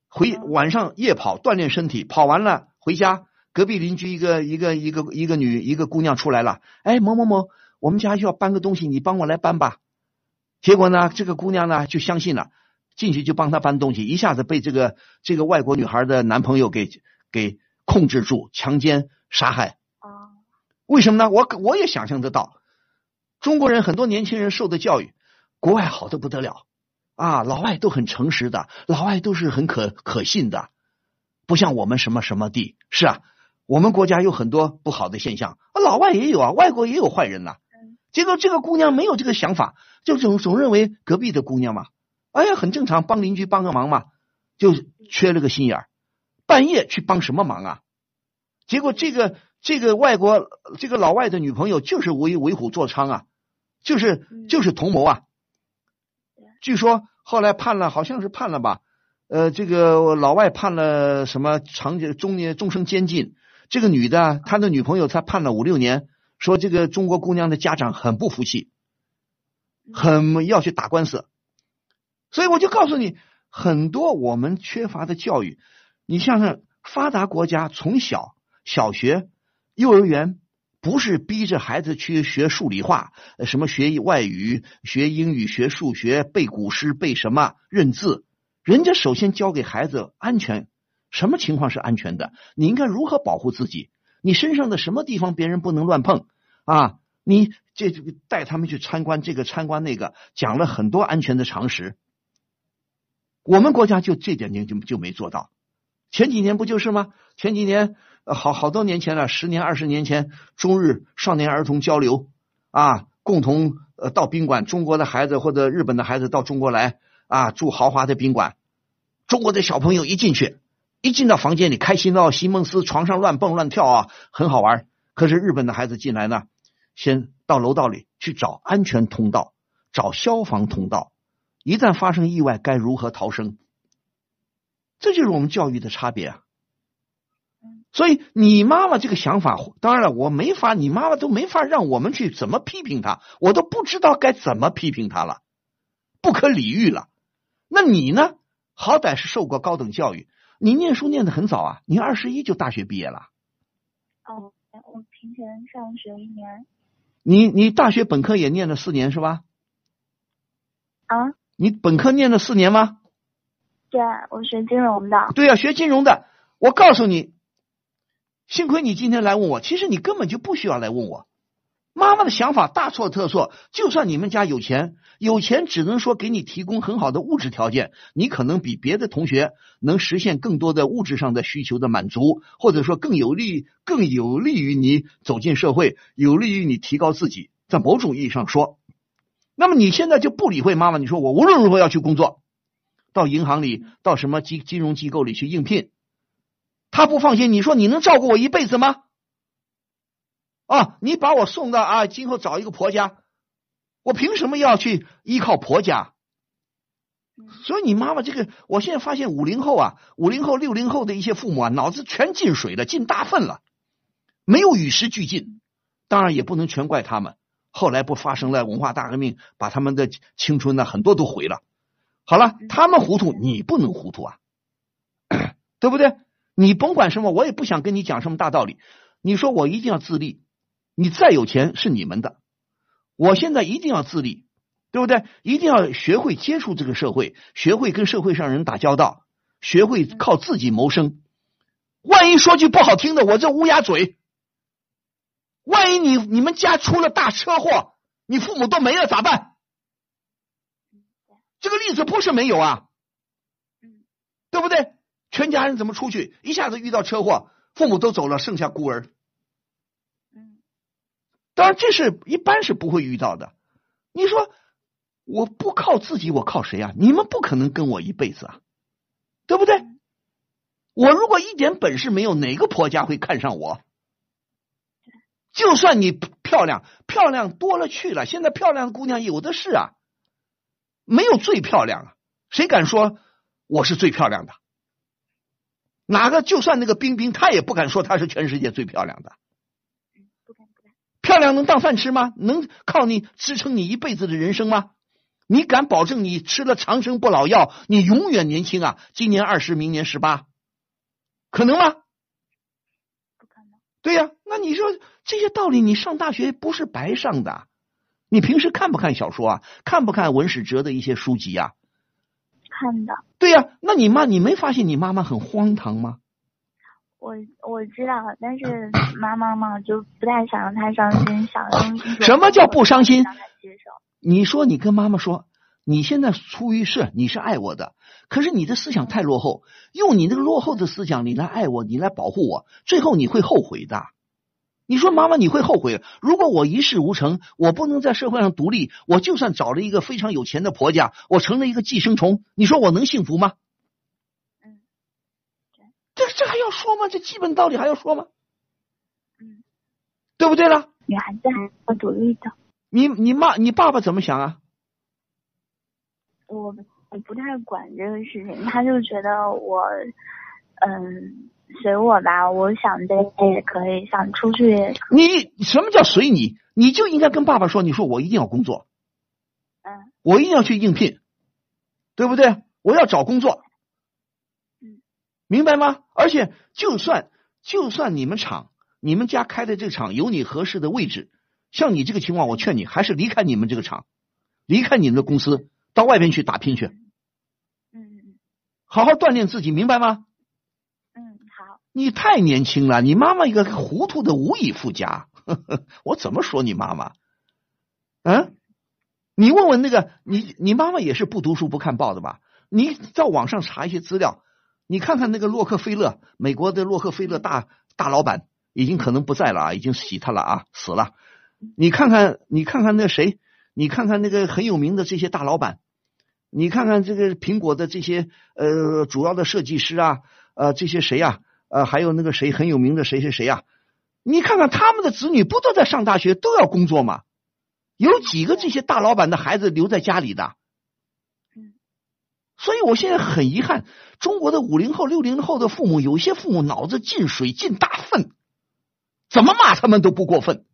回晚上夜跑锻炼身体，跑完了回家，隔壁邻居一个一个一个一个女一个姑娘出来了，哎某某某，我们家需要搬个东西，你帮我来搬吧。结果呢，这个姑娘呢就相信了，进去就帮她搬东西，一下子被这个这个外国女孩的男朋友给给控制住，强奸杀害。为什么呢？我我也想象得到，中国人很多年轻人受的教育，国外好的不得了啊，老外都很诚实的，老外都是很可可信的，不像我们什么什么地是啊，我们国家有很多不好的现象，老外也有啊，外国也有坏人呐。结果这个姑娘没有这个想法，就总总认为隔壁的姑娘嘛，哎呀很正常，帮邻居帮个忙嘛，就缺了个心眼儿，半夜去帮什么忙啊？结果这个。这个外国这个老外的女朋友就是为为虎作伥啊，就是就是同谋啊。据说后来判了，好像是判了吧？呃，这个老外判了什么长中年终生监禁，这个女的她的女朋友才判了五六年，说这个中国姑娘的家长很不服气，很要去打官司。所以我就告诉你，很多我们缺乏的教育，你像是发达国家从小小学。幼儿园不是逼着孩子去学数理化，什么学外语、学英语、学数学、背古诗、背什么认字。人家首先教给孩子安全，什么情况是安全的？你应该如何保护自己？你身上的什么地方别人不能乱碰啊？你这这个带他们去参观这个参观那个，讲了很多安全的常识。我们国家就这点就就就没做到。前几年不就是吗？前几年。好好多年前了，十年二十年前，中日少年儿童交流啊，共同呃到宾馆，中国的孩子或者日本的孩子到中国来啊，住豪华的宾馆，中国的小朋友一进去，一进到房间里，开心到席梦思，床上乱蹦乱跳啊，很好玩。可是日本的孩子进来呢，先到楼道里去找安全通道，找消防通道，一旦发生意外该如何逃生？这就是我们教育的差别啊。所以你妈妈这个想法，当然了，我没法，你妈妈都没法让我们去怎么批评她，我都不知道该怎么批评她了，不可理喻了。那你呢？好歹是受过高等教育，你念书念的很早啊，你二十一就大学毕业了。哦，我提前上学一年。你你大学本科也念了四年是吧？啊？你本科念了四年吗？对，我学金融的。对啊，学金融的。我告诉你。幸亏你今天来问我，其实你根本就不需要来问我。妈妈的想法大错特错。就算你们家有钱，有钱只能说给你提供很好的物质条件，你可能比别的同学能实现更多的物质上的需求的满足，或者说更有利、更有利于你走进社会，有利于你提高自己。在某种意义上说，那么你现在就不理会妈妈，你说我无论如何要去工作，到银行里，到什么金金融机构里去应聘。他不放心，你说你能照顾我一辈子吗？啊，你把我送到啊，今后找一个婆家，我凭什么要去依靠婆家？所以你妈妈这个，我现在发现五零后啊，五零后、六零后的一些父母啊，脑子全进水了，进大粪了，没有与时俱进。当然也不能全怪他们，后来不发生了文化大革命，把他们的青春呢很多都毁了。好了，他们糊涂，你不能糊涂啊，对不对？你甭管什么，我也不想跟你讲什么大道理。你说我一定要自立，你再有钱是你们的，我现在一定要自立，对不对？一定要学会接触这个社会，学会跟社会上人打交道，学会靠自己谋生。万一说句不好听的，我这乌鸦嘴，万一你你们家出了大车祸，你父母都没了咋办？这个例子不是没有啊，对不对？全家人怎么出去？一下子遇到车祸，父母都走了，剩下孤儿。当然这是一般是不会遇到的。你说我不靠自己，我靠谁啊？你们不可能跟我一辈子啊，对不对？我如果一点本事没有，哪个婆家会看上我？就算你漂亮，漂亮多了去了，现在漂亮的姑娘有的是啊，没有最漂亮啊，谁敢说我是最漂亮的？哪个就算那个冰冰，她也不敢说她是全世界最漂亮的。漂亮能当饭吃吗？能靠你支撑你一辈子的人生吗？你敢保证你吃了长生不老药，你永远年轻啊？今年二十，明年十八，可能吗？不可能。对呀，那你说这些道理，你上大学不是白上的。你平时看不看小说啊？看不看文史哲的一些书籍呀、看的，对呀、那你妈你没发现你妈妈很荒唐吗？我我知道，但是妈妈嘛就不太想让她伤心，想用什么叫不伤心。你说你跟妈妈说，你现在出于是你是爱我的，可是你的思想太落后，用你那个落后的思想，你来爱我，你来保护我，最后你会后悔的。你说妈妈，你会后悔。如果我一事无成，我不能在社会上独立，我就算找了一个非常有钱的婆家，我成了一个寄生虫，你说我能幸福吗？嗯，这这还要说吗？这基本道理还要说吗？嗯，对不对了？女孩子还是要独立的。你你妈你爸爸怎么想啊？我我不太管这个事情，他就觉得我，嗯，随我吧，我想在家也可以，想出去也可以。你什么叫随你？你就应该跟爸爸说，你说我一定要工作，嗯我一定要去应聘，对不对？我要找工作，嗯，明白吗？而且就算就算你们厂你们家开的这个厂有你合适的位置，像你这个情况，我劝你还是离开你们这个厂，离开你们的公司，到外边去打拼去，嗯嗯好好锻炼自己，明白吗？你太年轻了，你妈妈一个糊涂的无以复加。呵 呵我怎么说你妈妈？嗯，你问问那个你你妈妈也是不读书不看报的吧？你到网上查一些资料，你看看那个洛克菲勒，美国的洛克菲勒大大老板已经可能不在了啊，已经洗他了啊，死了。你看看你看看那谁，你看看那个很有名的这些大老板，你看看这个苹果的这些呃主要的设计师啊，呃这些谁呀、呃还有那个谁很有名的谁谁谁呀、你看看他们的子女不都在上大学，都要工作吗？有几个这些大老板的孩子留在家里的？嗯所以我现在很遗憾，中国的五零后、六零后的父母，有些父母脑子进水进大粪，怎么骂他们都不过分。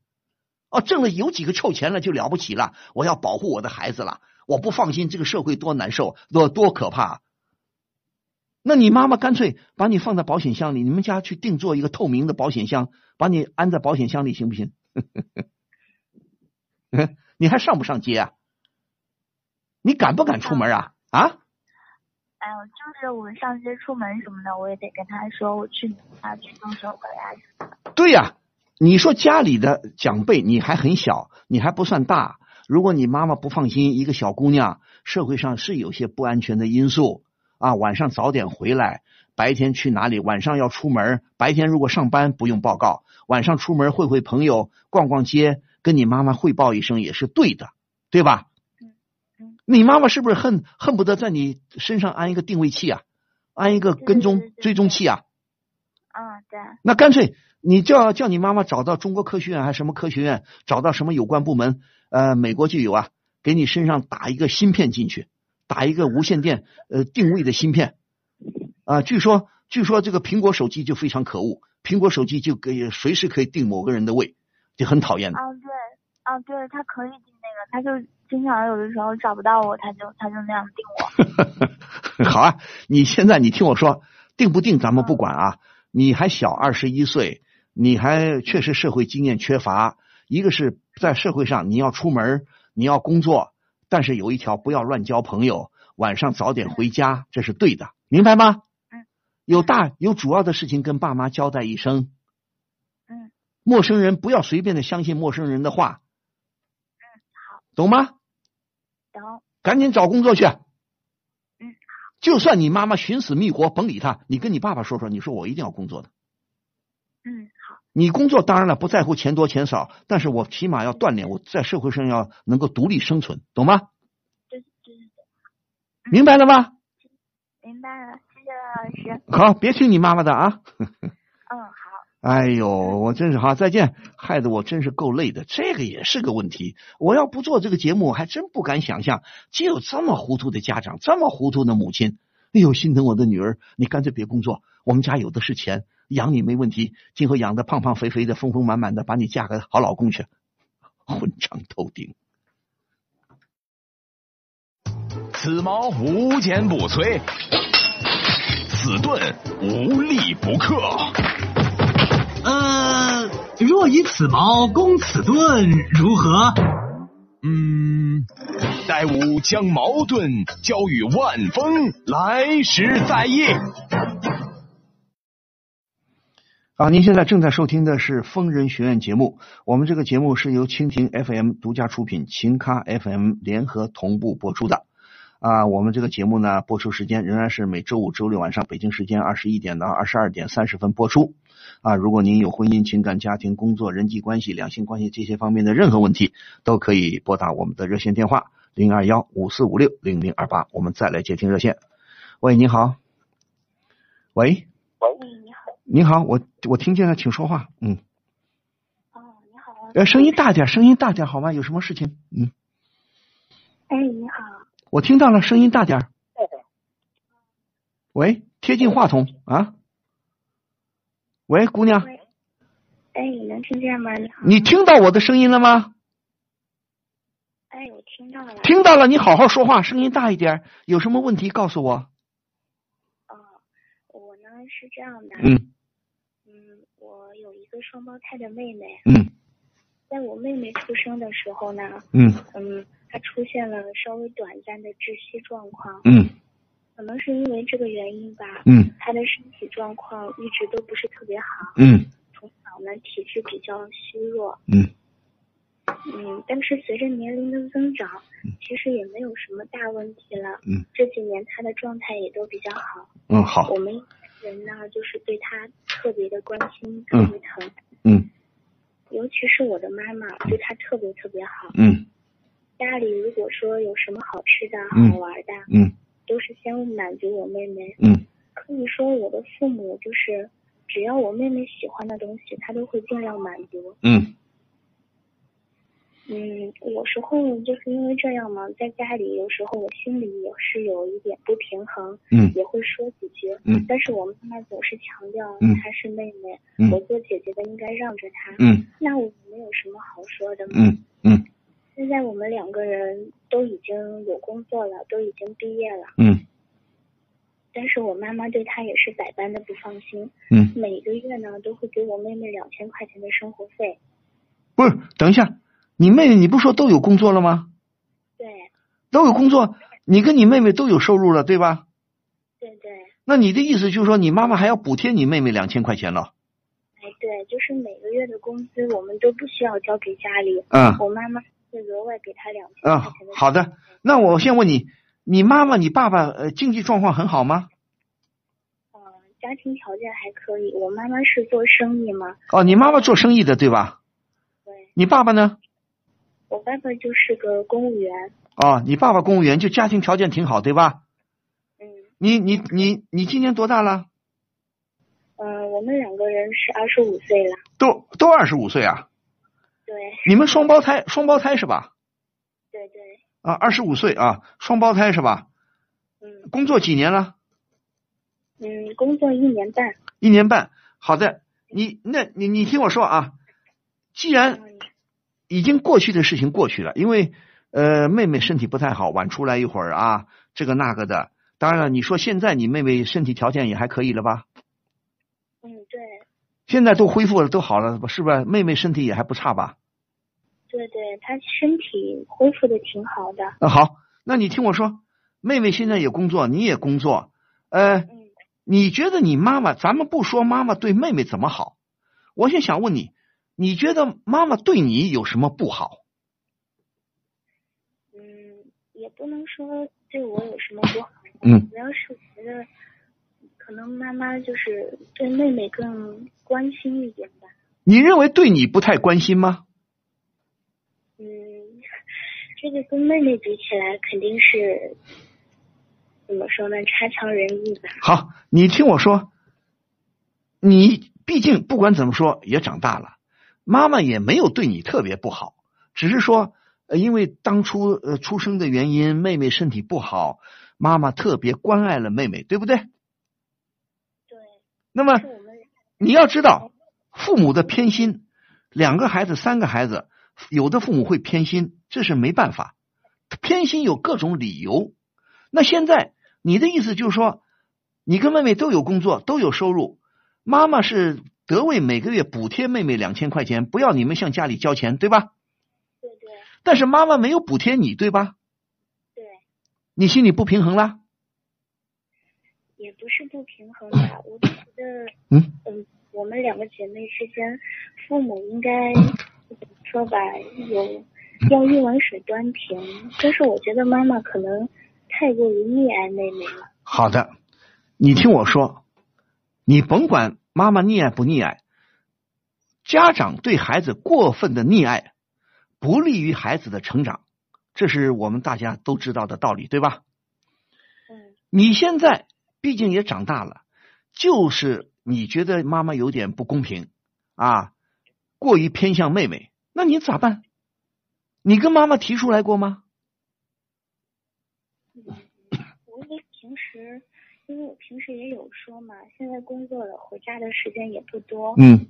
哦，挣了有几个臭钱了就了不起了，我要保护我的孩子了，我不放心这个社会多难受，多多可怕。那你妈妈干脆把你放在保险箱里，你们家去定做一个透明的保险箱，把你安在保险箱里行不行？嗯 你还上不上街啊？你敢不敢出门啊？啊？哎呦，就是我上街出门什么的，我也得跟他说我去哪去弄生活呀。对呀、你说家里的长辈你还很小，你还不算大。如果你妈妈不放心一个小姑娘，社会上是有些不安全的因素啊。晚上早点回来，白天去哪里？晚上要出门，白天如果上班不用报告，晚上出门会会朋友，逛逛街，跟你妈妈汇报一声也是对的，对吧？嗯你妈妈是不是恨恨不得在你身上安一个定位器啊，安一个跟踪追踪器啊？嗯，对，那干脆你叫叫你妈妈找到中国科学院还是什么科学院，找到什么有关部门，呃，美国就有啊，给你身上打一个芯片进去，打一个无线电呃定位的芯片啊、据说据说这个苹果手机就非常可恶，苹果手机就可以随时可以定某个人的位，就很讨厌的。啊对，啊对，他可以定那个，他就经常有的时候找不到我，他就他就那样定我。好啊，你现在你听我说，定不定咱们不管啊。你还小，二十一岁，你还确实社会经验缺乏。一个是在社会上你要出门，你要工作，但是有一条不要乱交朋友，晚上早点回家，这是对的，明白吗？嗯。有大有主要的事情跟爸妈交代一声。嗯。陌生人不要随便的相信陌生人的话。嗯，好，懂吗？懂。赶紧找工作去。嗯，就算你妈妈寻死觅活，甭理她，你跟你爸爸说说，你说我一定要工作的。嗯，好，你工作当然了，不在乎钱多钱少，但是我起码要锻炼，我在社会上要能够独立生存，懂吗？对对对，明白了吗？明白了，谢谢老师。好，别听你妈妈的啊。嗯，好，哎呦，我真是好，再见，害得我真是够累的。这个也是个问题。我要不做这个节目，我还真不敢想象，竟有这么糊涂的家长，这么糊涂的母亲。哎呦，心疼我的女儿，你干脆别工作，我们家有的是钱，养你没问题。今后养的胖胖肥肥的，丰丰满满的，把你嫁个好老公去。混账透顶！此矛无坚不摧，此盾无力不克。呃，若以此矛攻此盾，如何？嗯，待吾将矛盾交与万峰，来时再议。啊，您现在正在收听的是《疯人学院》节目。我们这个节目是由蜻蜓 FM 独家出品，秦咖 FM 联合同步播出的。啊，我们这个节目呢，播出时间仍然是每周五、周六晚上北京时间二十一点到二十二点三十分播出。啊，如果您有婚姻、情感、家庭、工作、人际关系、两性关系这些方面的任何问题，都可以拨打我们的热线电话零二幺五四五六零零二八。我们再来接听热线。喂，你好。喂。喂，你好。我我听见了，请说话。嗯。哦，你好。呃，声音大点，声音大点，好吗？有什么事情？嗯。哎，你好。我听到了，声音大点。喂，贴近话筒啊。喂，姑娘。哎，你能听见吗？你好。你听到我的声音了吗？哎，我听到了。听到了，你好好说话，声音大一点。有什么问题告诉我。哦，我呢是这样的。嗯。有一个双胞胎的妹妹。嗯。在我妹妹出生的时候呢。嗯。嗯，她出现了稍微短暂的窒息状况。嗯。可能是因为这个原因吧，嗯，她的身体状况一直都不是特别好，嗯，从小呢体质比较虚弱，嗯，嗯，但是随着年龄的增长，其实也没有什么大问题了，嗯，这几年她的状态也都比较好，嗯，好，我们人呢就是对他特别的关心，特别疼，嗯，尤其是我的妈妈对他特别特别好，嗯，家里如果说有什么好吃的好玩的，嗯。都是先满足我妹妹，嗯，可以说我的父母就是只要我妹妹喜欢的东西，他都会尽量满足，嗯，嗯，有时候就是因为这样嘛，在家里有时候我心里也是有一点不平衡，嗯，也会说几句，嗯，但是我妈妈总是强调她是妹妹，嗯，我做姐姐的应该让着她，嗯，那我没有什么好说的嘛，嗯嗯。现在我们两个人都已经有工作了，都已经毕业了。嗯。但是我妈妈对她也是百般的不放心。嗯。每个月呢，都会给我妹妹两千块钱的生活费。不是，等一下，你妹妹你不说都有工作了吗？对。都有工作，你跟你妹妹都有收入了，对吧？对对。那你的意思就是说，你妈妈还要补贴你妹妹两千块钱了？哎，对，就是每个月的工资我们都不需要交给家里。嗯。我妈妈。会额外给她两千块钱的。嗯，好的。那我先问你，你妈妈、你爸爸呃经济状况很好吗？嗯，家庭条件还可以。我妈妈是做生意嘛。哦，你妈妈做生意的对吧？对。你爸爸呢？我爸爸就是个公务员。哦，你爸爸公务员，就家庭条件挺好，对吧？嗯。你你你你今年多大了？嗯，我们两个人是二十五岁了。都都二十五岁啊？对，你们双胞胎，双胞胎是吧？对对。啊，二十五岁啊，双胞胎是吧？嗯。工作几年了？嗯，工作一年半。一年半，好的，你那你你听我说啊，既然已经过去的事情过去了，因为呃妹妹身体不太好，晚出来一会儿啊，这个那个的。当然了，你说现在你妹妹身体条件也还可以了吧？嗯，对。现在都恢复了，都好了，是不是？妹妹身体也还不差吧？对对，她身体恢复的挺好的。啊，好，那你听我说，妹妹现在也工作，你也工作，呃，嗯、你觉得你妈妈，咱们不说妈妈对妹妹怎么好，我先想问你，你觉得妈妈对你有什么不好？嗯，也不能说对我有什么不好，嗯，主要是觉得。可能妈妈就是对妹妹更关心一点吧。你认为对你不太关心吗？嗯，这个跟妹妹比起来，肯定是怎么说呢？差强人意吧。好，你听我说，你毕竟不管怎么说也长大了，妈妈也没有对你特别不好，只是说，呃，因为当初呃出生的原因，妹妹身体不好，妈妈特别关爱了妹妹，对不对？对那么你要知道，父母的偏心，两个孩子、三个孩子，有的父母会偏心，这是没办法。偏心有各种理由。那现在你的意思就是说，你跟妹妹都有工作，都有收入，妈妈是得为每个月补贴妹妹两千块钱，不要你们向家里交钱，对吧？对对。但是妈妈没有补贴你，对吧？对，你心里不平衡啦？也不是不平衡吧，我就觉得，嗯嗯，我们两个姐妹之间，父母应该怎么说吧，有要一碗水端平，但是我觉得妈妈可能太过于溺爱妹妹了。好的，你听我说，你甭管妈妈溺爱不溺爱，家长对孩子过分的溺爱，不利于孩子的成长，这是我们大家都知道的道理，对吧？嗯。你现在毕竟也长大了，就是你觉得妈妈有点不公平啊，过于偏向妹妹，那你咋办？你跟妈妈提出来过吗？我也平时，因为我平时也有说嘛，现在工作了，回家的时间也不多。嗯。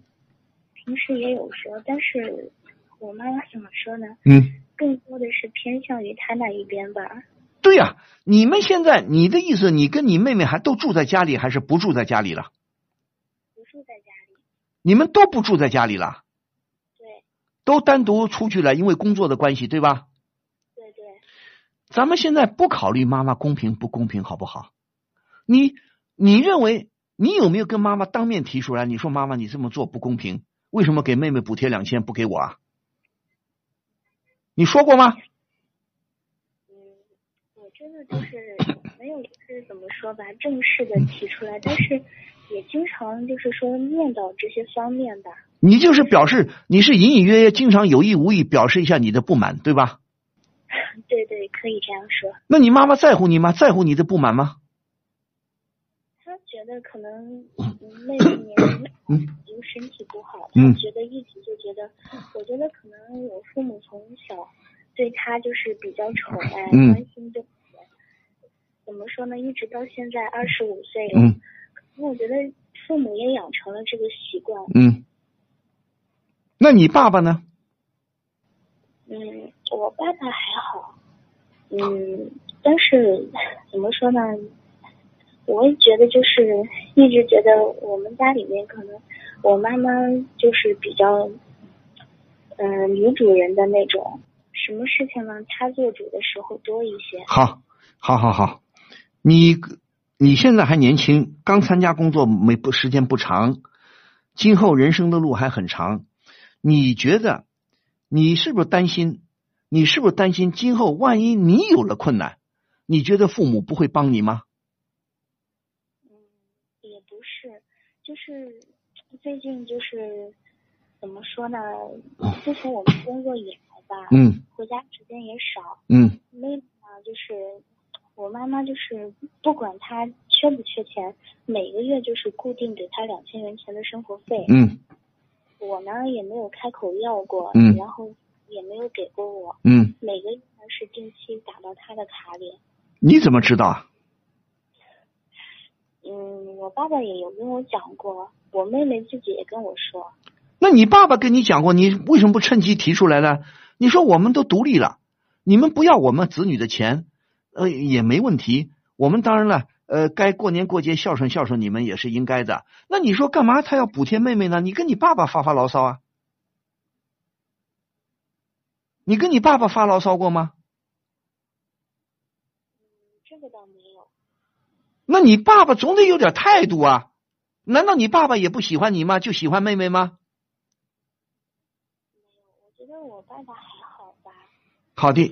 平时也有说，但是我妈妈怎么说呢？嗯。更多的是偏向于她那一边吧。对呀、你们现在你的意思，你跟你妹妹还都住在家里，还是不住在家里了？不住在家里。你们都不住在家里了？对。都单独出去了，因为工作的关系，对吧？对对。咱们现在不考虑妈妈公平不公平，好不好？你你认为你有没有跟妈妈当面提出来？你说妈妈，你这么做不公平，为什么给妹妹补贴两千不给我啊？你说过吗？嗯我真的就是 没有就是怎么说吧，正式的提出来，但是也经常就是说念叨这些方面吧。你就是表示你是隐隐约约、经常有意无意表示一下你的不满，对吧？对对，可以这样说。那你妈妈在乎你吗？在乎你的不满吗？他觉得可能嗯妹妹年纪 嗯因为身体不好，觉得一直就觉得，我觉得可能我父母从小对他就是比较宠爱、嗯关心这些。怎么说呢？一直到现在二十五岁了，嗯那我觉得父母也养成了这个习惯。嗯。那你爸爸呢？嗯，我爸爸还好，嗯，但是怎么说呢？我也觉得就是一直觉得我们家里面可能我妈妈就是比较，嗯、女主人的那种，什么事情呢，她做主的时候多一些。好，好，好，好，你你现在还年轻，刚参加工作没不时间不长，今后人生的路还很长。你觉得你是不是担心？你是不是担心今后万一你有了困难，你觉得父母不会帮你吗？也不是，就是最近就是怎么说呢？自从我们工作以来吧，嗯回家时间也少，嗯妹妹呢，就是我妈妈，就是不管她缺不缺钱，每个月就是固定给她两千元钱的生活费。嗯我呢也没有开口要过，嗯然后也没有给过我。嗯，每个月呢是定期打到她的卡里。你怎么知道啊？嗯，我爸爸也有跟我讲过，我妹妹自己也跟我说。那你爸爸跟你讲过，你为什么不趁机提出来呢？你说我们都独立了，你们不要我们子女的钱，呃，也没问题。我们当然了，呃，该过年过节孝顺孝顺你们也是应该的。那你说干嘛他要补贴妹妹呢？你跟你爸爸发发牢骚啊？你跟你爸爸发牢骚过吗？这个倒没有。那你爸爸总得有点态度啊！难道你爸爸也不喜欢你吗？就喜欢妹妹吗？我觉得我爸爸还好吧。好的，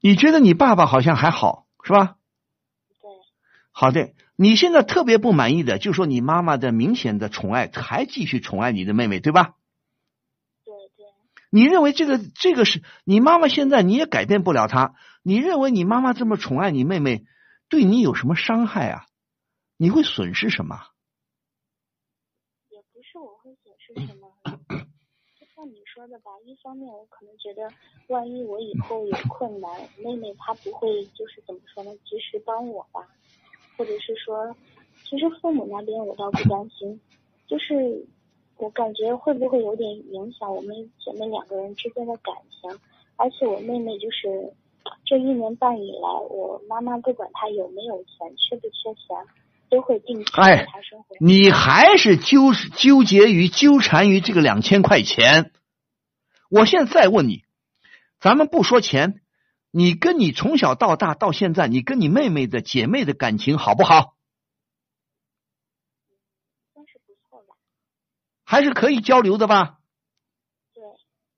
你觉得你爸爸好像还好是吧？对。好的，你现在特别不满意的，就说你妈妈的明显的宠爱，还继续宠爱你的妹妹，对吧？对对。你认为这个这个是你妈妈现在你也改变不了她，你认为你妈妈这么宠爱你妹妹，对你有什么伤害啊？你会损失什么？也不是我会损失什么，就像你说的吧，一方面我可能觉得，万一我以后有困难，妹妹她不会就是怎么说呢，及时帮我吧，或者是说，其实父母那边我倒不担心，就是我感觉会不会有点影响我们姐妹两个人之间的感情，而且我妹妹就是这一年半以来，我妈妈不管她有没有钱，缺不缺钱，都会定期哎给她生活。你还是纠纠结于纠缠于这个两千块钱。我现在再问你，咱们不说钱，你跟你从小到大到现在，你跟你妹妹的姐妹的感情好不好？算是不错吧。还是可以交流的吧？对。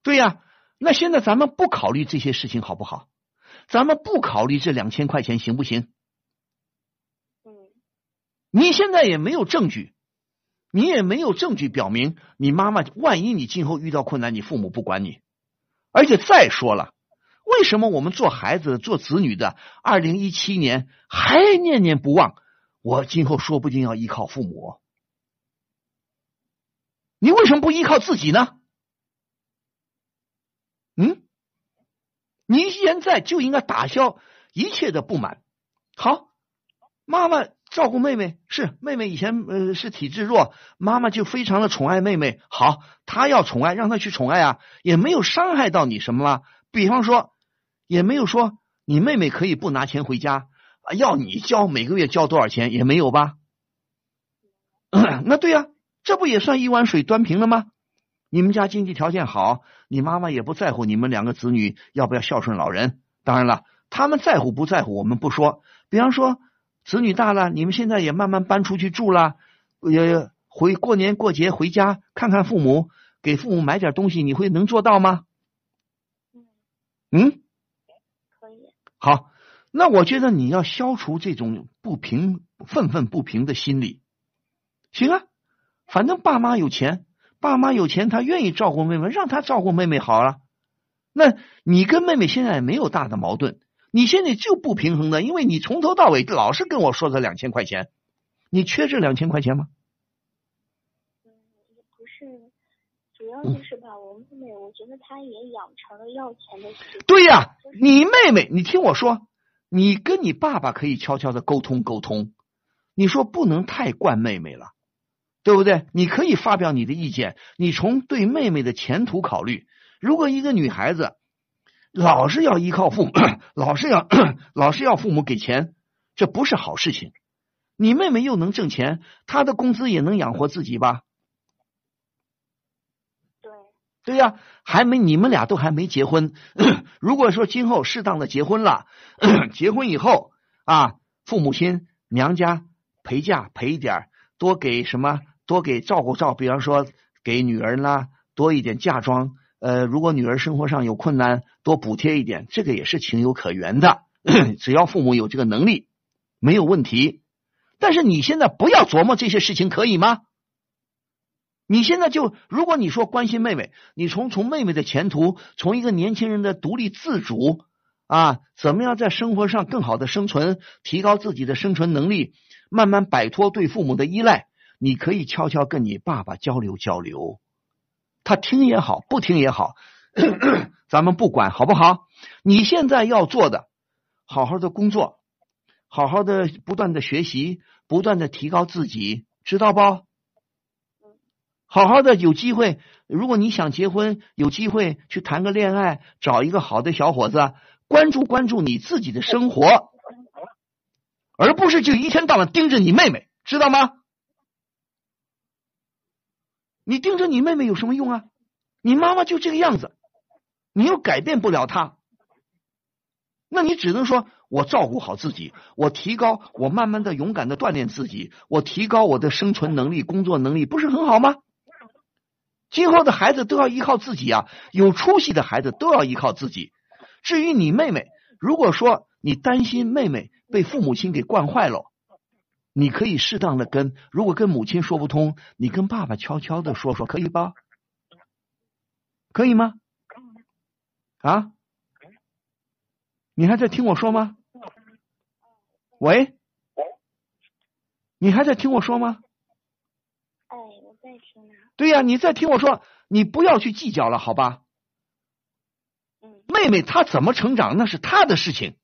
对呀，那现在咱们不考虑这些事情好不好？咱们不考虑这两千块钱行不行？嗯。你现在也没有证据，你也没有证据表明你妈妈，万一你今后遇到困难，你父母不管你。而且再说了，为什么我们做孩子、做子女的，二零一七年还念念不忘？我今后说不定要依靠父母，你为什么不依靠自己呢？嗯，你现在就应该打消一切的不满。好，妈妈照顾妹妹，是妹妹以前呃是体质弱，妈妈就非常的宠爱妹妹。好，她要宠爱，让她去宠爱啊，也没有伤害到你什么吗？比方说，也没有说你妹妹可以不拿钱回家啊，要你交每个月交多少钱也没有吧？那对呀，这不也算一碗水端平了吗？你们家经济条件好，你妈妈也不在乎你们两个子女要不要孝顺老人。当然了，他们在乎不在乎我们不说。比方说，子女大了，你们现在也慢慢搬出去住了，也回过年过节回家看看父母，给父母买点东西，你会能做到吗？嗯，可以。好，那我觉得你要消除这种不平、愤愤不平的心理。行啊，反正爸妈有钱。爸妈有钱，他愿意照顾妹妹，让他照顾妹妹好了。那你跟妹妹现在也没有大的矛盾，你现在就不平衡的，因为你从头到尾老是跟我说这两千块钱，你缺这两千块钱吗？嗯，也不是，主要就是吧，我妹妹，我觉得她也养成了要钱的习惯。对呀，你妹妹，你听我说，你跟你爸爸可以悄悄的沟通沟通，你说不能太惯妹妹了。对不对？你可以发表你的意见，你从对妹妹的前途考虑。如果一个女孩子老是要依靠父母，老是要 老是要父母给钱，这不是好事情。你妹妹又能挣钱，她的工资也能养活自己吧？对，对呀，还没你们俩都还没结婚。如果说今后适当的结婚了，结婚以后啊，父母亲娘家陪嫁陪一点，多给什么？多给照顾照，比方说给女儿啦多一点嫁妆，呃，如果女儿生活上有困难，多补贴一点，这个也是情有可原的。只要父母有这个能力，没有问题。但是你现在不要琢磨这些事情，可以吗？你现在就，如果你说关心妹妹，你从从妹妹的前途，从一个年轻人的独立自主啊，怎么样在生活上更好的生存，提高自己的生存能力，慢慢摆脱对父母的依赖。你可以悄悄跟你爸爸交流交流，他听也好，不听也好，咱们不管好不好？你现在要做的，好好的工作，好好的不断的学习，不断的提高自己，知道不？好好的有机会，如果你想结婚，有机会去谈个恋爱，找一个好的小伙子，关注关注你自己的生活，而不是就一天到晚盯着你妹妹，知道吗？你盯着你妹妹有什么用啊？你妈妈就这个样子，你又改变不了她，那你只能说我照顾好自己，我提高，我慢慢的勇敢的锻炼自己，我提高我的生存能力、工作能力，不是很好吗？今后的孩子都要依靠自己啊，有出息的孩子都要依靠自己。至于你妹妹，如果说你担心妹妹被父母亲给惯坏了。你可以适当的跟，如果跟母亲说不通，你跟爸爸悄悄的说说，可以吧？可以吗？啊？你还在听我说吗？喂？你还在听我说吗？哎，我在听呢。对呀，你在听我说，你不要去计较了，好吧？嗯。妹妹她怎么成长，那是她的事情，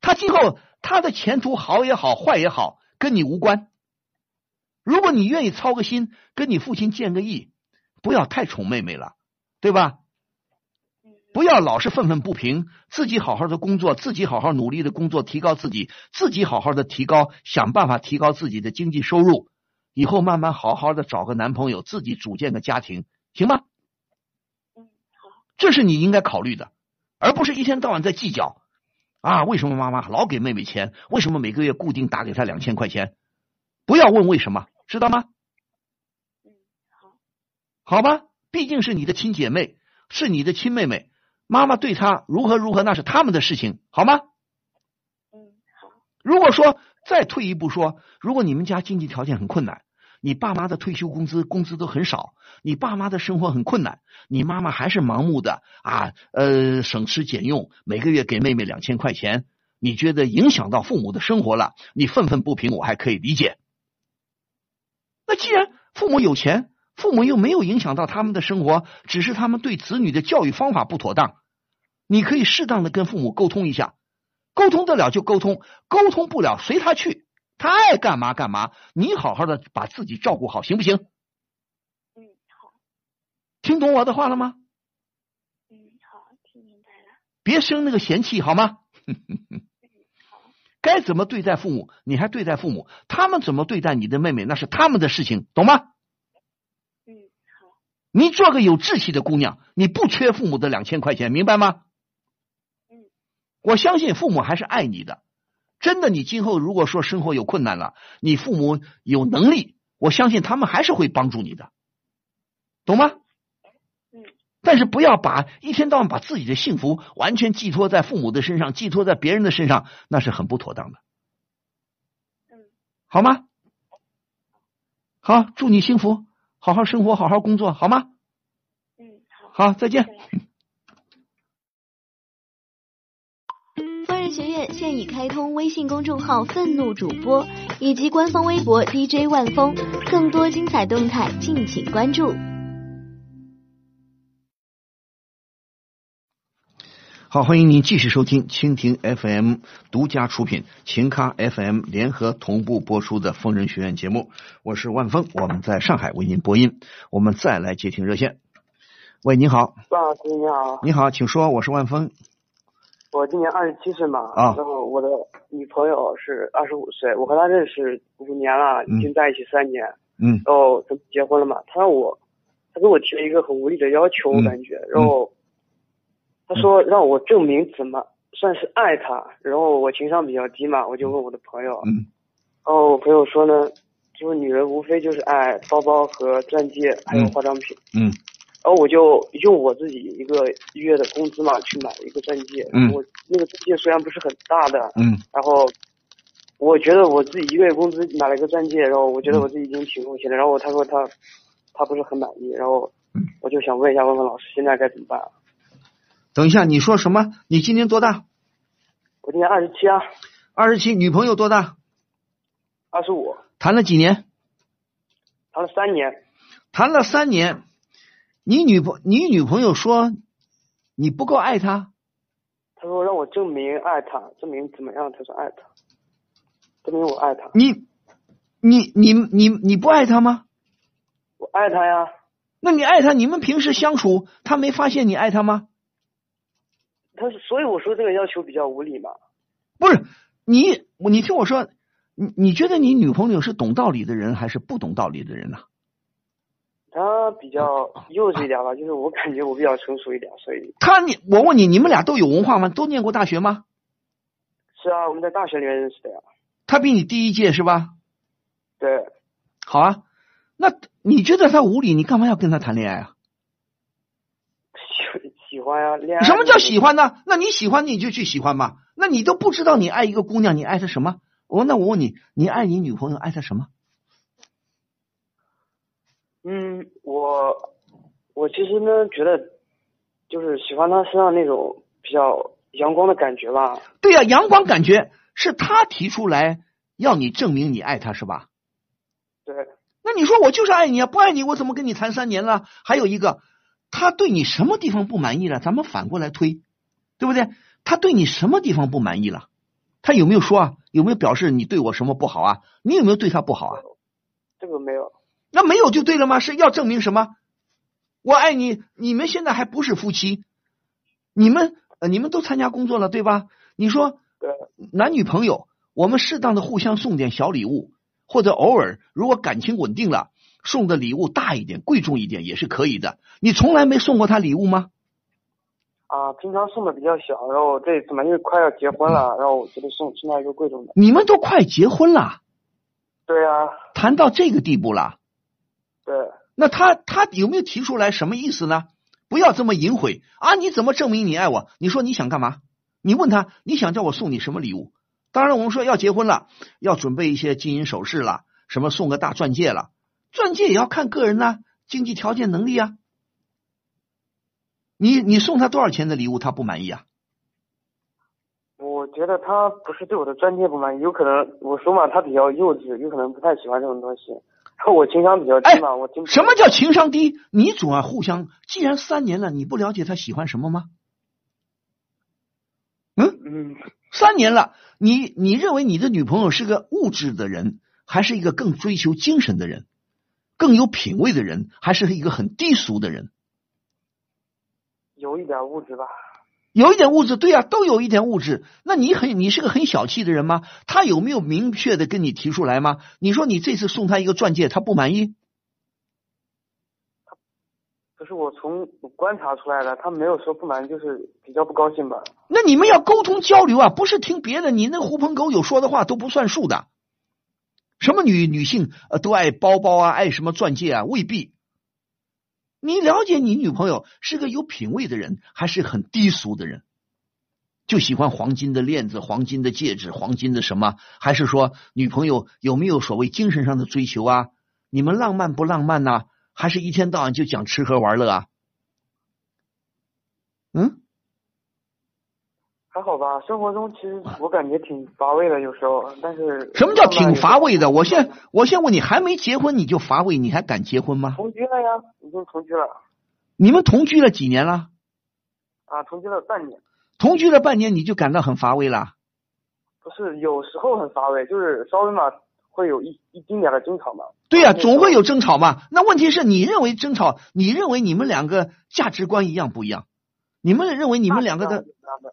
她今后。他的前途好也好，坏也好，跟你无关。如果你愿意操个心，跟你父亲见个义，不要太宠妹妹了，对吧？不要老是愤愤不平，自己好好的工作，自己好好努力的工作，提高自己，自己好好的提高，想办法提高自己的经济收入，以后慢慢好好的找个男朋友，自己组建个家庭，行吗？嗯，好。这是你应该考虑的，而不是一天到晚在计较啊，为什么妈妈老给妹妹钱？为什么每个月固定打给她两千块钱？不要问为什么，知道吗？嗯，好，好吧，毕竟是你的亲姐妹，是你的亲妹妹，妈妈对她如何如何，那是他们的事情，好吗？嗯，好。如果说再退一步说，如果你们家经济条件很困难，你爸妈的退休工资工资都很少，你爸妈的生活很困难，你妈妈还是盲目的啊呃省吃俭用，每个月给妹妹两千块钱，你觉得影响到父母的生活了，你愤愤不平，我还可以理解。那既然父母有钱，父母又没有影响到他们的生活，只是他们对子女的教育方法不妥当，你可以适当的跟父母沟通一下，沟通得了就沟通，沟通不了随他去，他爱干嘛干嘛，你好好的把自己照顾好，行不行？嗯，好。听懂我的话了吗？嗯，好，听明白了。别生那个嫌弃好吗？该怎么对待父母，你还对待父母；他们怎么对待你的妹妹，那是他们的事情，懂吗？嗯，好。你做个有志气的姑娘，你不缺父母的两千块钱，明白吗？嗯。我相信父母还是爱你的，真的。你今后如果说生活有困难了，你父母有能力，我相信他们还是会帮助你的，懂吗？嗯。但是不要把一天到晚把自己的幸福完全寄托在父母的身上，寄托在别人的身上，那是很不妥当的。嗯，好吗？好，祝你幸福，好好生活，好好工作，好吗？嗯，好。好，再见。学院现已开通微信公众号“愤怒主播”以及官方微博 DJ 万峰，更多精彩动态敬请关注。好，欢迎您继续收听蜻蜓 FM 独家出品、秦咖 FM 联合同步播出的《疯人学院》节目，我是万峰，我们在上海为您播音。我们再来接听热线。喂，你好。万老师你好。你好，请说，我是万峰。我今年二十七岁嘛，啊，然后我的女朋友是二十五岁，我和她认识五年了，已经在一起三年，嗯，然后准备结婚了嘛，她让我，她给我提了一个很无理的要求，我感觉，然后。她说让我证明怎么算是爱她，然后我情商比较低嘛，我就问我的朋友，嗯，然后我朋友说呢，就是女人无非就是爱包包和钻戒，还有化妆品，嗯，然后我就用我自己一个月的工资嘛去买了一个钻戒，嗯，我那个钻戒虽然不是很大的，嗯，然后我觉得我自己一个月工资买了一个钻戒，然后我觉得我自己已经挺用心了，然后他说他他不是很满意，然后我就想问一下问问老师现在该怎么办？啊等一下，你说什么？你今年多大？我今年二十七啊。二十七，女朋友多大？二十五。谈了几年？谈了三年。谈了三年，你女朋你女朋友说你不够爱她。她说让我证明爱她，证明怎么样他说爱她？证明我爱她。你你你你你不爱她吗？我爱她呀。那你爱她，你们平时相处，她没发现你爱她吗？他是，所以我说这个要求比较无理嘛。不是你，你听我说，你你觉得你女朋友是懂道理的人还是不懂道理的人呢？她比较 幼稚一点吧，就是我感觉我比较成熟一点，所以。他你我问你，你们俩都有文化吗？都念过大学吗？是啊，我们在大学里面认识的呀。他比你低一届是吧？对。好啊，那你觉得他无理，你干嘛要跟他谈恋爱啊？喜欢呀，恋爱。什么叫喜欢呢？那你喜欢你就去喜欢嘛。那你都不知道你爱一个姑娘，你爱她什么？我那我问你，你爱你女朋友爱她什么？嗯，我我其实呢觉得，就是喜欢他身上那种比较阳光的感觉吧。对呀、阳光感觉是他提出来要你证明你爱他是吧？对。那你说我就是爱你啊，不爱你我怎么跟你谈三年了？还有一个，他对你什么地方不满意了？咱们反过来推，对不对？他对你什么地方不满意了？他有没有说啊？有没有表示你对我什么不好啊？你有没有对他不好啊？这个没有。那没有就对了吗？是要证明什么？我爱你，你们现在还不是夫妻，你们呃你们都参加工作了对吧？你说男女朋友，我们适当的互相送点小礼物，或者偶尔如果感情稳定了，送的礼物大一点、贵重一点也是可以的。你从来没送过他礼物吗？啊，平常送的比较小，然后这次嘛，因为快要结婚了，然后我觉得送送他一个贵重的。你们都快结婚了，对啊，谈到这个地步了，对，那他他有没有提出来什么意思呢？不要这么隐晦啊！你怎么证明你爱我？你说你想干嘛？你问他你想叫我送你什么礼物？当然我们说要结婚了，要准备一些金银首饰了，什么送个大钻戒了，钻戒也要看个人呐、经济条件能力啊。你你送他多少钱的礼物，他不满意啊？我觉得他不是对我的钻戒不满意，有可能我说嘛，他比较幼稚，有可能不太喜欢这种东西。我情商比较低嘛，我经哎什么叫情商低？你总要互相，既然三年了，你不了解他喜欢什么吗？嗯嗯，三年了，你你认为你的女朋友是个物质的人，还是一个更追求精神的人，更有品位的人，还是一个很低俗的人？有一点物质吧。有一点物质，对呀、都有一点物质。那你很，你是个很小气的人吗？他有没有明确的跟你提出来吗？你说你这次送他一个钻戒，他不满意？可是我从观察出来的，他没有说不满意，就是比较不高兴吧。那你们要沟通交流啊，不是听别的，你那狐朋狗友说的话都不算数的。什么女女性呃都爱包包啊，爱什么钻戒啊，未必。你了解你女朋友是个有品位的人，还是很低俗的人？就喜欢黄金的链子、黄金的戒指、黄金的什么？还是说女朋友有没有所谓精神上的追求啊？你们浪漫不浪漫呐、还是一天到晚就讲吃喝玩乐啊？嗯，还好吧，生活中其实我感觉挺乏味的，有时候。但是 什么叫挺乏味的？我现我先问你，还没结婚你就乏味，你还敢结婚吗？同居了呀，已经同居了你们同居了几年了？啊，同居了半年。同居了半年你就感到很乏味了？不是，有时候很乏味，就是稍微嘛会有一一丁点的争吵嘛。对呀、总会有争吵嘛。那问题是你认为争吵，你认为你们两个价值观一样不一样？你们认为你们两个的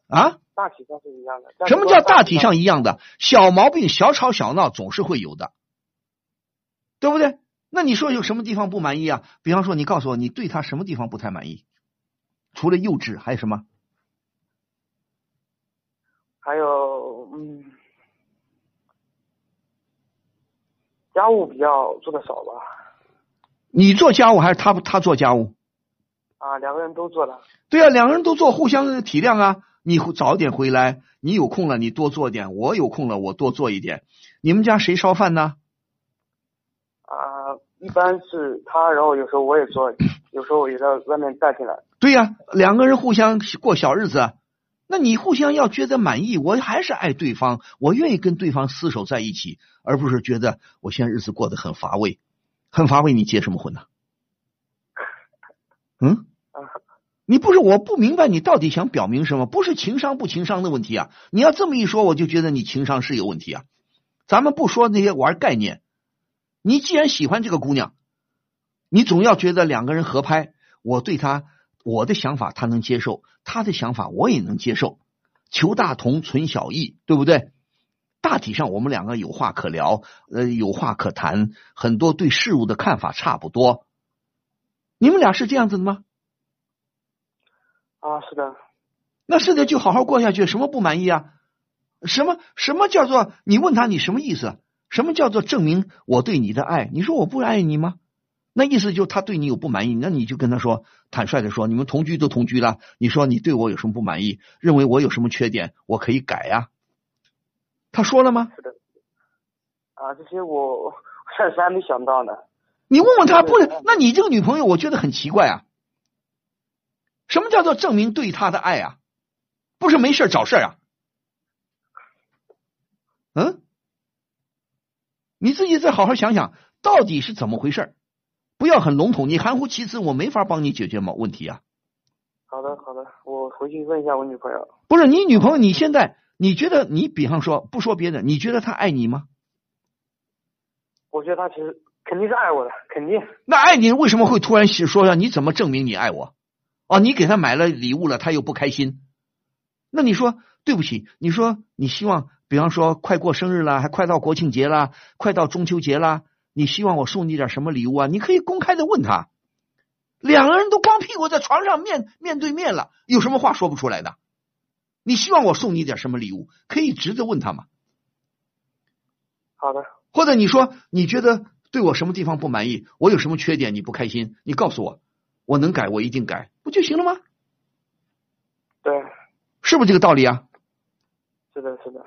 啊？大体上是一样的。什么叫大体上一样的？小毛病、小吵小闹总是会有的，对不对？那你说有什么地方不满意啊？比方说，你告诉我，你对他什么地方不太满意？除了幼稚，还有什么？还有嗯，家务比较做的少吧。你做家务还是他他做家务？啊，两个人都做的。对啊，两个人都做，互相体谅啊。你早点回来，你有空了你多做点，我有空了我多做一点。你们家谁烧饭呢？啊，一般是他，然后有时候我也做，有时候我也在外面带进来。对呀、两个人互相过小日子，那你互相要觉得满意，我还是爱对方，我愿意跟对方厮守在一起，而不是觉得我现在日子过得很乏味，很乏味，你结什么婚呢？嗯？你不是我不明白你到底想表明什么？不是情商不情商的问题啊！你要这么一说，我就觉得你情商是有问题啊。咱们不说那些玩概念，你既然喜欢这个姑娘，你总要觉得两个人合拍，我对她我的想法她能接受，她的想法我也能接受，求大同存小异，对不对？大体上我们两个有话可聊，呃，有话可谈，很多对事物的看法差不多。你们俩是这样子的吗？啊，是的。那是的，就好好过下去，什么不满意啊？什么什么叫做你问他你什么意思？什么叫做证明我对你的爱？你说我不爱你吗？那意思就他对你有不满意，那你就跟他说，坦率的说，你们同居都同居了，你说你对我有什么不满意？认为我有什么缺点，我可以改呀、他说了吗？是的。啊，这些我我暂时还没想到呢。你问问他，不是？那你这个女朋友，我觉得很奇怪啊。什么叫做证明对他的爱啊？不是没事找事啊？嗯，你自己再好好想想，到底是怎么回事不要很笼统，你含糊其辞，我没法帮你解决某问题啊。好的，好的，我回去问一下我女朋友。不是你女朋友，你现在你觉得你比方说不说别的，你觉得她爱你吗？我觉得她其实肯定是爱我的，肯定。那爱你为什么会突然说要你怎么证明你爱我？哦，你给他买了礼物了，他又不开心。那你说对不起，你说你希望，比方说快过生日了，还快到国庆节了，快到中秋节了，你希望我送你点什么礼物啊？你可以公开的问他，两个人都光屁股在床上面面对面了，有什么话说不出来的？你希望我送你点什么礼物？可以直着问他嘛。好的。或者你说你觉得对我什么地方不满意，我有什么缺点你不开心，你告诉我，我能改，我一定改，不就行了吗？对。是不是这个道理啊？是的，是的。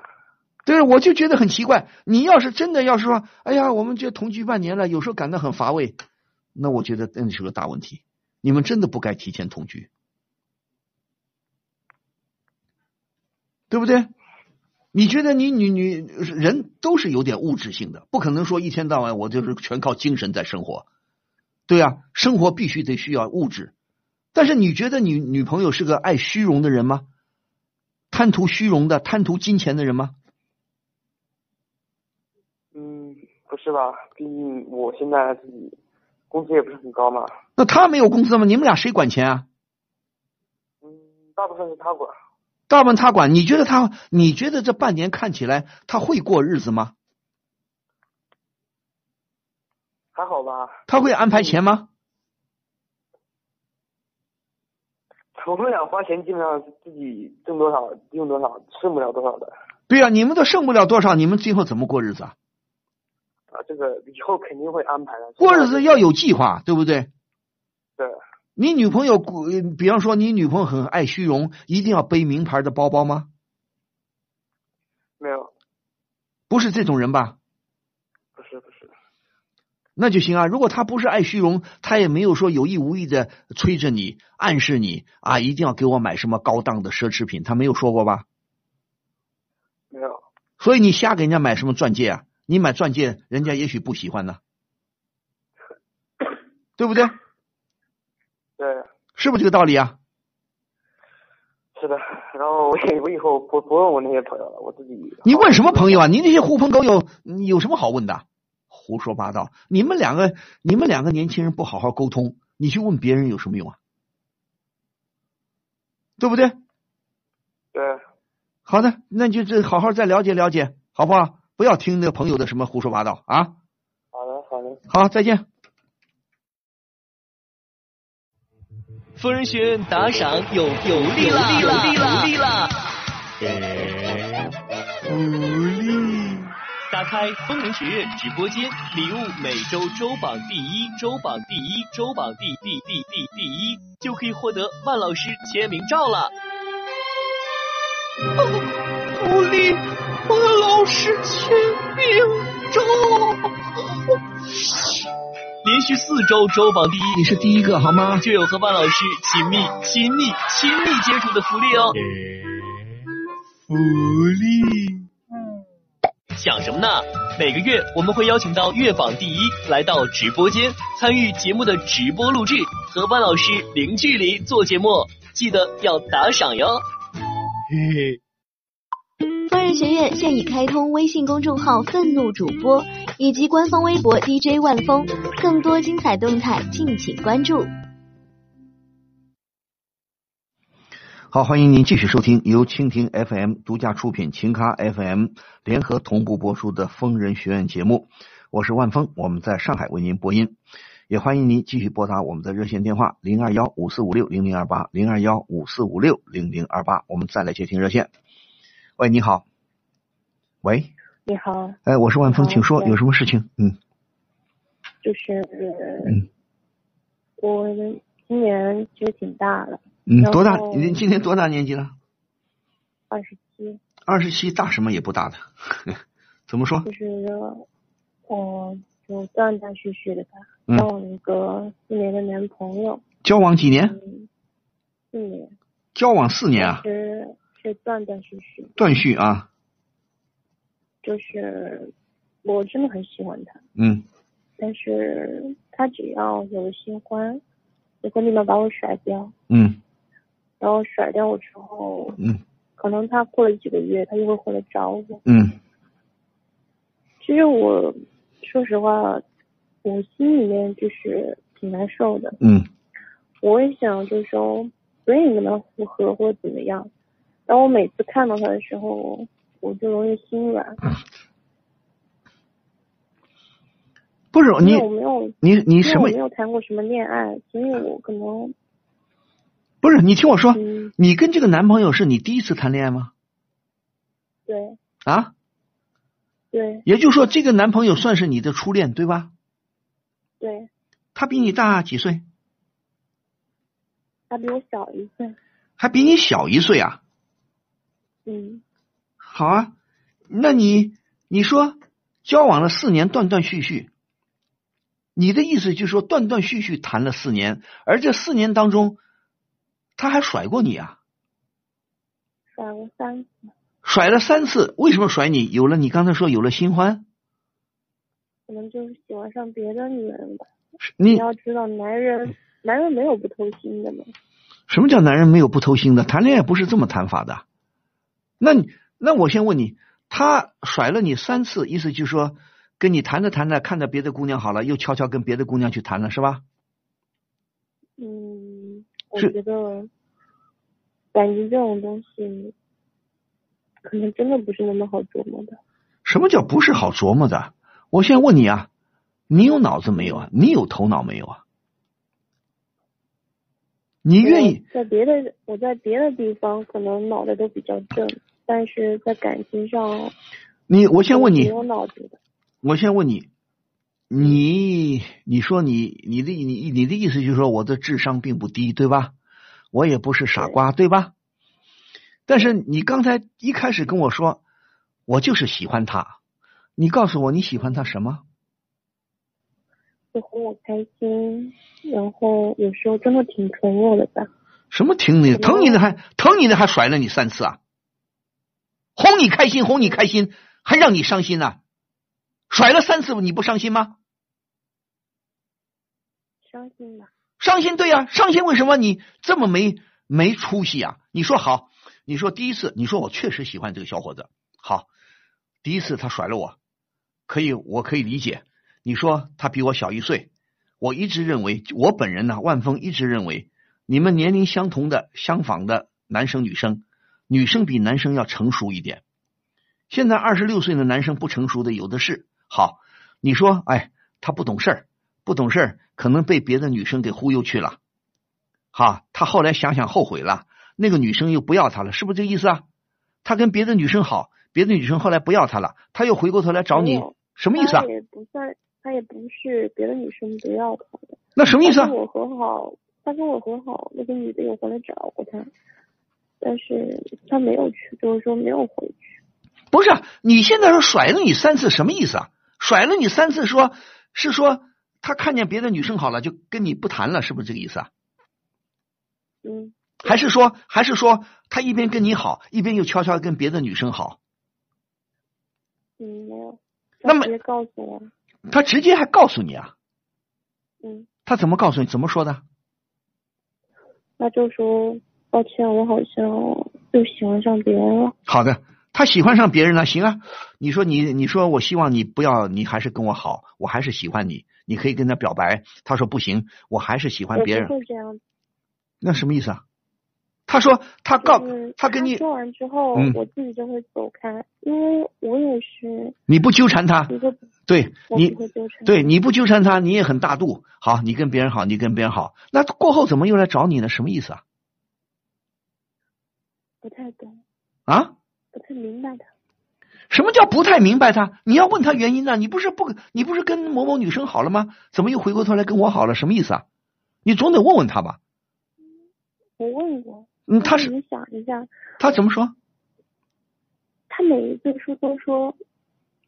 对，我就觉得很奇怪。你要是真的要是说，哎呀，我们这同居半年了，有时候感到很乏味，那我觉得真的是个大问题。你们真的不该提前同居，对不对？你觉得你女女人都是有点物质性的，不可能说一天到晚我就是全靠精神在生活。对啊，生活必须得需要物质。但是你觉得你女朋友是个爱虚荣的人吗？贪图虚荣的、贪图金钱的人吗？嗯，不是吧？毕竟我现在自己工资也不是很高嘛。那他没有工资吗？你们俩谁管钱啊？嗯，大部分是他管。大部分他管。你觉得他？你觉得这半年看起来他会过日子吗？还好吧。他会安排钱吗？我们俩花钱基本上自己挣多少用多少，剩不了多少的。对呀，你们都剩不了多少，你们今后怎么过日子啊？啊，这个以后肯定会安排的。过日子要有计划，对不对？对。你女朋友，比方说你女朋友很爱虚荣，一定要背名牌的包包吗？没有。不是这种人吧？那就行啊！如果他不是爱虚荣，他也没有说有意无意的催着你、暗示你啊，一定要给我买什么高档的奢侈品，他没有说过吧？没有。所以你瞎给人家买什么钻戒啊？你买钻戒，人家也许不喜欢呢，对不对？对。是不是这个道理啊？是的。然后我我以后不不问我那些朋友了，我自己。你问什么朋友啊？你那些狐朋狗友，有什么好问的？胡说八道！你们两个，你们两个年轻人不好好沟通，你去问别人有什么用啊？对不对？对。好的，那就这好好再了解了解，好不好？不要听那朋友的什么胡说八道啊！好的，好的。好，再见。夫人学院打赏有有利了，有利了，有利了！开疯人学院直播间，礼物每周周榜第一，周榜第一，周榜第第第第第一，就可以获得万老师签名照了。福利，万老师签名照。连续四周周榜第一，你是第一个好吗？就有和万老师亲密、亲密、亲密接触的福利哦。福利。想什么呢？每个月我们会邀请到月榜第一来到直播间参与节目的直播录制，和万老师零距离做节目，记得要打赏哟。嘿嘿。疯人学院现已开通微信公众号“愤怒主播”以及官方微博 DJ 万峰，更多精彩动态敬请关注。好，欢迎您继续收听由蜻蜓 FM 独家出品、秦咖 FM 联合同步播出的《疯人学院》节目，我是万峰，我们在上海为您播音，也欢迎您继续拨打我们的热线电话零二幺五四五六零零二八零二幺五四五六零零二八，我们再来接听热线。喂，你好。喂。你好。哎，我是万峰，请说，有什么事情？嗯。就是嗯，我今年其实挺大了。嗯，多大？你今年多大年纪了？二十七。二十七，大什么也不大的，怎么说？就是，我，就断断续续的吧。交往一个四年的男朋友。交往几年？四年。交往四年啊？是是断断续续。断续啊。就是我真的很喜欢他。嗯。但是他只要有了新欢，就会立马把我甩掉。嗯。然后甩掉我之后，嗯，可能他过了几个月，他就会回来找我，嗯。其实我说实话，我心里面就是挺难受的，嗯。我也想就是说不愿意跟他复合或者怎么样，但我每次看到他的时候，我就容易心软。不是你我没有你你什么我没有谈过什么恋爱，所以我可能不是你听我说，嗯。你跟这个男朋友是你第一次谈恋爱吗？对。啊，对。也就是说这个男朋友算是你的初恋对吧？对，他比你大几岁？他比我小一岁，还比你小一岁啊？嗯，好啊，那你你说交往了四年，断断续续，你的意思就是说断断续续谈了四年，而这四年当中，他还甩过你啊？甩过三次，甩了三次，为什么甩你？有了你刚才说有了新欢，可能就是喜欢上别的女人吧。你要知道，男人男人没有不偷心的嘛。什么叫男人没有不偷心的？谈恋爱不是这么谈法的。那你那我先问你，他甩了你三次，意思就是说跟你谈着谈着，看着别的姑娘好了，又悄悄跟别的姑娘去谈了，是吧？嗯，我觉得感情这种东西，可能真的不是那么好琢磨的。什么叫不是好琢磨的？我先问你啊，你有脑子没有啊？你有头脑没有啊？你愿意？在别的我在别的地方可能脑袋都比较正，但是在感情上，你我先问你没，有脑子的。我先问你，你你说你你的你你的意思就是说我的智商并不低，对吧？我也不是傻瓜，对吧？但是你刚才一开始跟我说，我就是喜欢他，你告诉我你喜欢他什么？会哄我开心，然后有时候真的挺宠我的吧。什么疼你疼你的还疼你的还甩了你三次啊？哄你开心哄你开心，还让你伤心啊、甩了三次你不伤心吗？伤心吧。伤心对呀、伤心为什么你这么没没出息啊？你说好，你说第一次，你说我确实喜欢这个小伙子，好，第一次他甩了我，可以，我可以理解。你说他比我小一岁，我一直认为，我本人呢，万峰一直认为，你们年龄相同的、相仿的男生女生，女生比男生要成熟一点。现在二十六岁的男生不成熟的有的是。好，你说，哎，他不懂事儿，不懂事儿，可能被别的女生给忽悠去了。好，他后来想想后悔了，那个女生又不要他了，是不是这个意思啊？他跟别的女生好，别的女生后来不要他了，他又回过头来找你，什么意思啊他？也不算，他也不是别的女生不要他的。那什么意思啊跟我和好，他跟我和好，那个女的又回来找过他，但是他没有去，就是说没有回去。不是，你现在说甩了你三次，什么意思啊？甩了你三次说，是说他看见别的女生好了，就跟你不谈了，是不是这个意思啊？嗯，还是说，还是说他一边跟你好，一边又悄悄跟别的女生好？嗯，没有。那么他直接告诉我，他直接还告诉你啊？嗯，他怎么告诉你？怎么说的？那就说抱歉，我好像又喜欢上别人了。好的，他喜欢上别人了，行啊。你说你，你说我希望你不要，你还是跟我好，我还是喜欢你，你可以跟他表白。他说不行，我还是喜欢别人我不。会这样，那什么意思啊？他说他告就是他跟你说完之后，嗯我自己就会走开，因为我也是你不纠缠他，对你对你不纠缠他，你也很大度。好，你跟别人好，你跟别人好，那过后怎么又来找你呢？什么意思啊？不太懂，啊？不太明白他。什么叫不太明白他？你要问他原因呢、你不是不你不是跟某某女生好了吗？怎么又回过头来跟我好了？什么意思啊？你总得问问他吧。我问过，嗯，他是你想一下，他怎么说？他每一次说都说，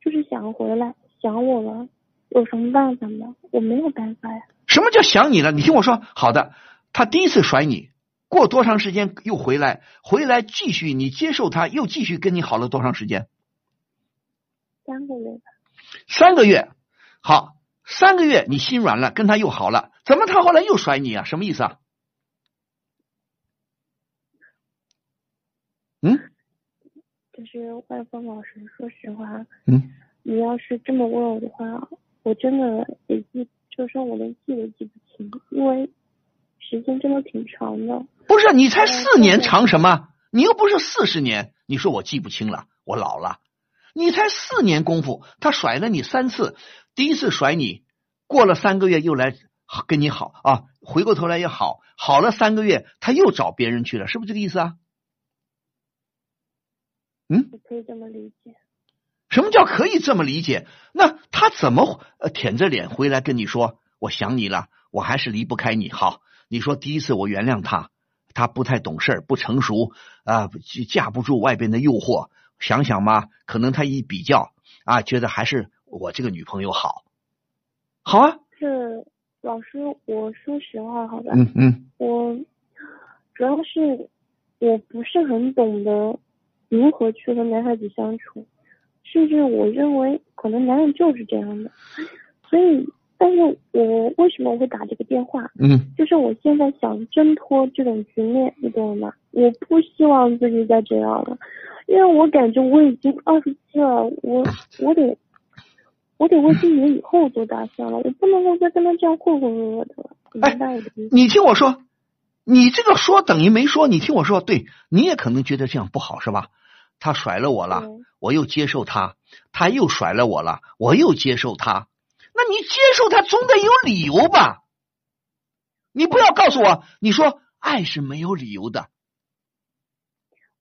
就是想回来，想我了，有什么办法吗？我没有办法呀。什么叫想你了？你听我说，好的，他第一次甩你，过多长时间又回来？回来继续你接受他，又继续跟你好了多长时间？三个月吧，三个月。好，三个月你心软了，跟他又好了，怎么他后来又甩你啊？什么意思啊？嗯就是万峰老师，说实话，嗯，你要是这么问我的话，我真的也记，就说我连记都记不清，因为时间真的挺长的。不是，你才四年长什么？你又不是四十年，你说我记不清了，我老了。你才四年功夫，他甩了你三次，第一次甩你，过了三个月又来跟你好啊，回过头来也好，好了三个月他又找别人去了，是不是这个意思啊？嗯，可以这么理解。什么叫可以这么理解？那他怎么呃舔着脸回来跟你说我想你了，我还是离不开你？好，你说第一次我原谅他，他不太懂事不成熟啊，架不住外边的诱惑。想想嘛，可能他一比较啊，觉得还是我这个女朋友好。好啊。是老师，我说实话，好吧。嗯嗯。我主要是我不是很懂得如何去和男孩子相处。甚至我认为，可能男人就是这样的，所以，但是我为什么我会打这个电话？嗯，就是我现在想挣脱这种局面，你懂吗？我不希望自己再这样了，因为我感觉我已经二十七了，我我得我得为自己的以后做打算了，我不能够再跟他这样浑浑噩噩的了。明白我的意思？你听我说，你这个说等于没说，你听我说，对，你也可能觉得这样不好，是吧？他甩了我了，我又接受他；他又甩了我了，我又接受他。那你接受他总得有理由吧？你不要告诉我，你说爱是没有理由的。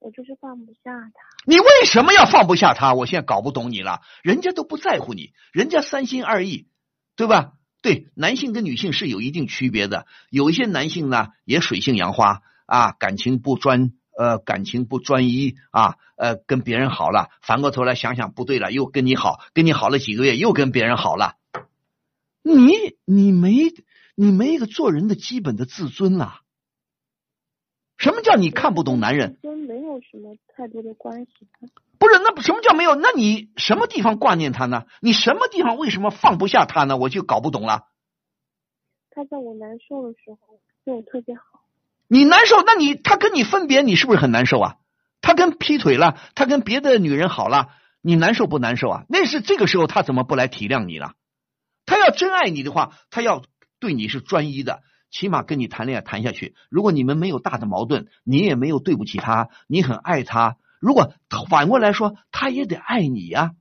我就是放不下他。你为什么要放不下他？我现在搞不懂你了。人家都不在乎你，人家三心二意，对吧？对，男性跟女性是有一定区别的。有一些男性呢，也水性杨花啊，感情不专。呃，感情不专一啊，呃，跟别人好了，反过头来想想不对了，又跟你好，跟你好了几个月，又跟别人好了，你你没你没一个做人的基本的自尊啊？什么叫你看不懂男人？跟没有什么太多的关系。不是，那什么叫没有？那你什么地方挂念他呢？你什么地方为什么放不下他呢？我就搞不懂了。他在我难受的时候对我特别好。你难受，那你他跟你分别，你是不是很难受啊？他跟劈腿了，他跟别的女人好了，你难受不难受啊？那是这个时候他怎么不来体谅你了？他要真爱你的话，他要对你是专一的，起码跟你谈恋爱谈下去。如果你们没有大的矛盾，你也没有对不起他，你很爱他。如果反过来说，他也得爱你呀。